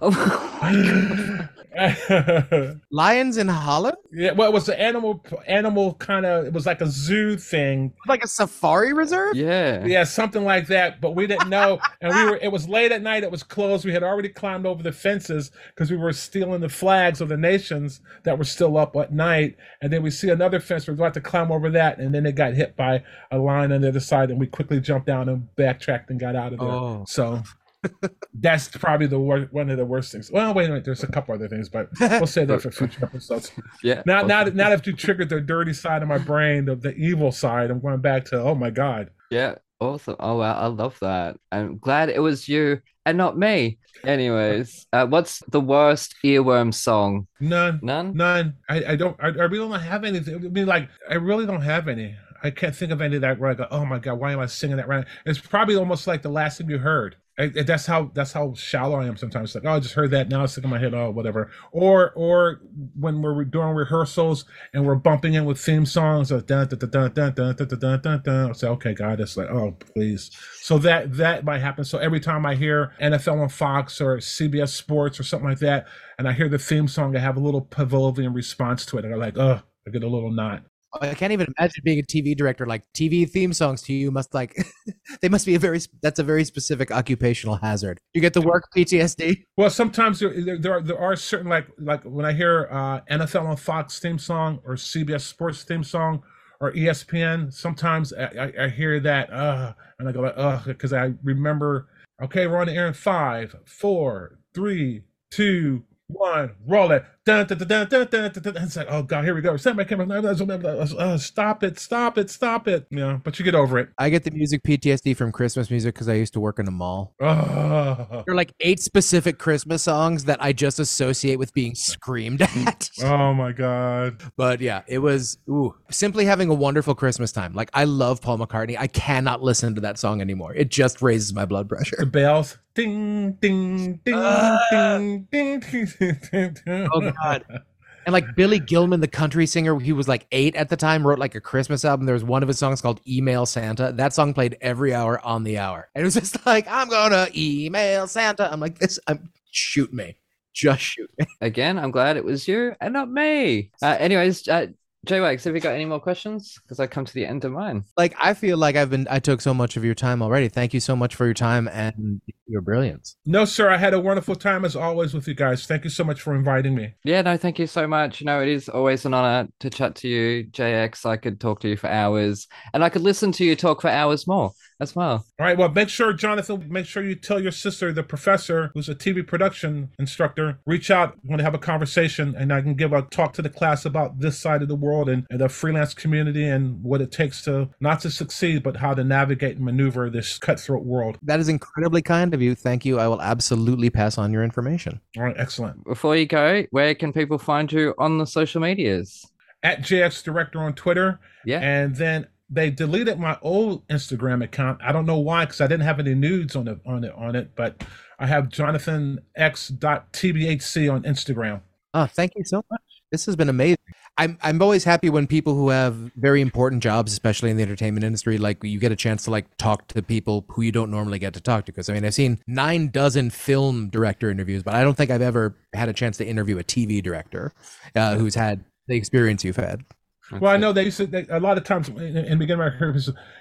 Oh. Lions in Holland? yeah, well, it was an animal, animal kind of. It was like a zoo thing. Like a safari reserve? yeah. Yeah, something like that. But we didn't know, and we were. It was late at night. It was closed. We had already climbed over the fences because we were stealing the flags of the nations that were still up at night. And then we see another fence. We are about to climb over that, and then it got hit by a lion on the other side, and we quickly jumped down and backtracked and got out of there. Oh. So. That's probably the wor- one of the worst things. Well, wait a minute. There's a couple other things, but we'll say that for future episodes. Yeah. Now, now that now that you triggered the dirty side of my brain, the, the evil side, I'm going back to oh my god. Yeah. Awesome. Oh wow, I love that. I'm glad it was you and not me. Anyways, uh, what's the worst earworm song? None, None? none. I, I don't. I, I really don't have anything. I mean, like I really don't have any. I can't think of any that where I go, oh my god, why am I singing that right? It's probably almost like the last thing you heard. I, that's how that's how shallow I am sometimes. Like, oh, I just heard that now. It's stuck in my head. Oh, whatever. Or or when we're doing rehearsals and we're bumping in with theme songs, uh, dun, okay, God, it's like, oh, please. So that that might happen. So every time I hear NFL on Fox or CBS Sports or something like that, and I hear the theme song, I have a little Pavlovian response to it, and I'm like, oh, I get a little knot. I can't even imagine being a TV director. Like TV theme songs to you must like they must be a very that's a very specific occupational hazard. You get the work PTSD. Well, sometimes there, there, are, there are certain like like when I hear uh, NFL on Fox theme song or CBS Sports theme song or ESPN, sometimes I, I, I hear that uh, and I go like ugh because I remember. Okay, we're on the air in five, four, three, two, one, roll it. Dun, dun, dun, dun, dun, dun, dun, dun. It's like, oh god, here we go. Set my camera. Uh, stop it, stop it, stop it. Yeah, but you get over it. I get the music PTSD from Christmas music because I used to work in a mall. Oh, There are like eight specific Christmas songs that I just associate with being screamed at. oh my god. But yeah, it was ooh, simply having a wonderful Christmas time. Like I love Paul McCartney. I cannot listen to that song anymore. It just raises my blood pressure. the bells. Ding, ding, ding, Ah. ding, ding, ding, ding, ding. Oh god. And like Billy Gilman, the country singer, he was like eight at the time, wrote like a Christmas album. There was one of his songs called Email Santa. That song played every hour on the hour. And it was just like, I'm gonna email Santa. I'm like, this, I'm shoot me. Just shoot me. Again, I'm glad it was you and not me. Uh, anyways, uh, J-Wags, have you got any more questions? Because I come to the end of mine. Like I feel like I've been I took so much of your time already. Thank you so much for your time and your brilliance. No, sir. I had a wonderful time as always with you guys. Thank you so much for inviting me. Yeah, no, thank you so much. You know, it is always an honor to chat to you, JX. I could talk to you for hours, and I could listen to you talk for hours more as well. All right. Well, make sure, Jonathan, make sure you tell your sister, the professor, who's a TV production instructor, reach out when to have a conversation, and I can give a talk to the class about this side of the world and, and the freelance community and what it takes to not to succeed, but how to navigate and maneuver this cutthroat world. That is incredibly kind of you. Thank you. I will absolutely pass on your information. All right. Excellent. Before you go, where can people find you on the social medias? At JX Director on Twitter. Yeah. and then they deleted my old Instagram account. I don't know why, because I didn't have any nudes on it on it on it, but I have Jonathan X.tbhc on Instagram. Oh, thank you so much. This has been amazing. I'm I'm always happy when people who have very important jobs, especially in the entertainment industry, like you get a chance to like talk to the people who you don't normally get to talk to. Because I mean, I've seen nine dozen film director interviews, but I don't think I've ever had a chance to interview a TV director uh, who's had the experience you've had. Well, I know they used to. They, a lot of times in, in beginning of my career,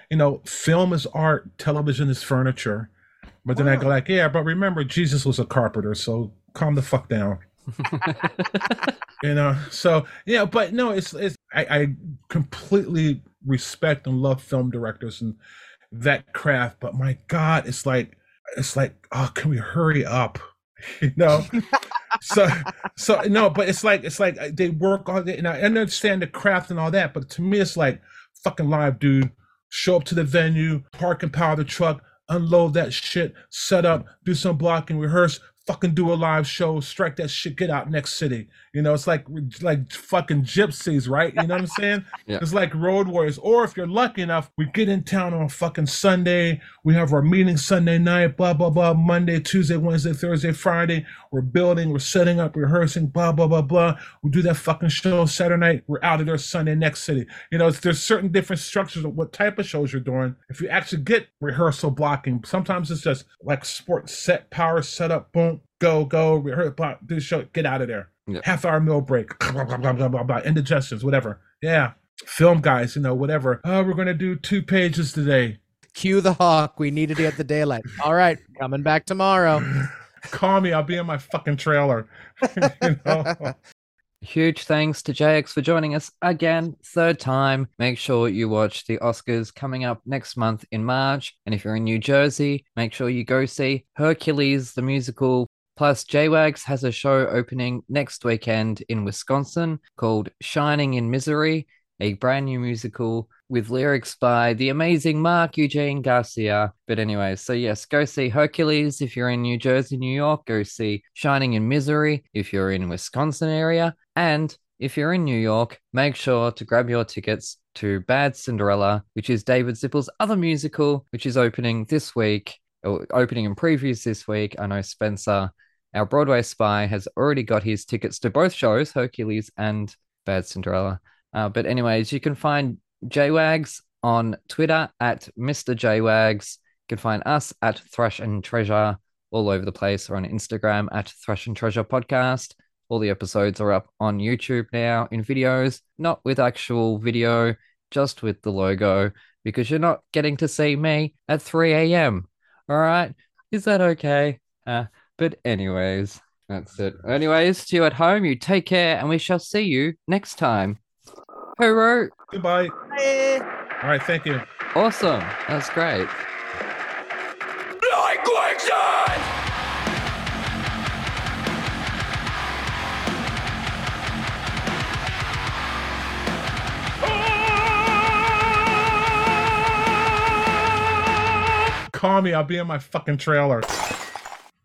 you know, film is art, television is furniture. But then I go like, yeah, but remember, Jesus was a carpenter, so calm the fuck down. you know so yeah but no it's it's I, I completely respect and love film directors and that craft but my god it's like it's like oh can we hurry up you know so so no but it's like it's like uh, they work all day and i understand the craft and all that but to me it's like fucking live dude. Show up to the venue park and power the truck unload that shit set up do some blocking rehearse fucking do a live show, strike that shit, get out next city. You know, it's like like fucking gypsies, right? You know what I'm saying? Yeah. It's like road warriors. Or if you're lucky enough, we get in town on a fucking Sunday. We have our meeting Sunday night, blah blah blah. Monday, Tuesday, Wednesday, Thursday, Friday. We're building, we're setting up, rehearsing, blah blah blah blah. We do that fucking show Saturday night. We're out of there Sunday next city. You know, it's, there's certain different structures of what type of shows you're doing. If you actually get rehearsal blocking, sometimes it's just like sports set, power setup, boom, go go rehearse, block, do the show, get out of there. Yeah. Half hour meal break, blah blah blah blah blah blah. Indigestions, whatever. Yeah, film guys, you know, whatever. Oh, we're gonna do two pages today. Cue the hawk. We needed to get the daylight. All right, coming back tomorrow. Call me, I'll be in my fucking trailer. you know? Huge thanks to JX for joining us again, third time. Make sure you watch the Oscars coming up next month in March. And if you're in New Jersey, make sure you go see Hercules, the musical. Plus, JWAGS has a show opening next weekend in Wisconsin called Shining in Misery, a brand new musical with lyrics by the amazing Mark Eugene Garcia. But anyway, so yes, go see Hercules if you're in New Jersey, New York. Go see Shining in Misery if you're in Wisconsin area. And if you're in New York, make sure to grab your tickets to Bad Cinderella, which is David Zippel's other musical, which is opening this week, or opening in previews this week. I know Spencer, our Broadway spy, has already got his tickets to both shows, Hercules and Bad Cinderella. Uh, but anyways, you can find JWags on Twitter at Mr. JWags. You can find us at Thrash and Treasure all over the place or on Instagram at Thrash and Treasure Podcast. All the episodes are up on YouTube now in videos, not with actual video, just with the logo, because you're not getting to see me at 3 a.m. All right? Is that okay? Uh, but, anyways, that's it. Anyways, to you at home, you take care, and we shall see you next time. Hooroo! Goodbye. All right, thank you. Awesome. That's great. Like quicksand! Call me, I'll be in my fucking trailer.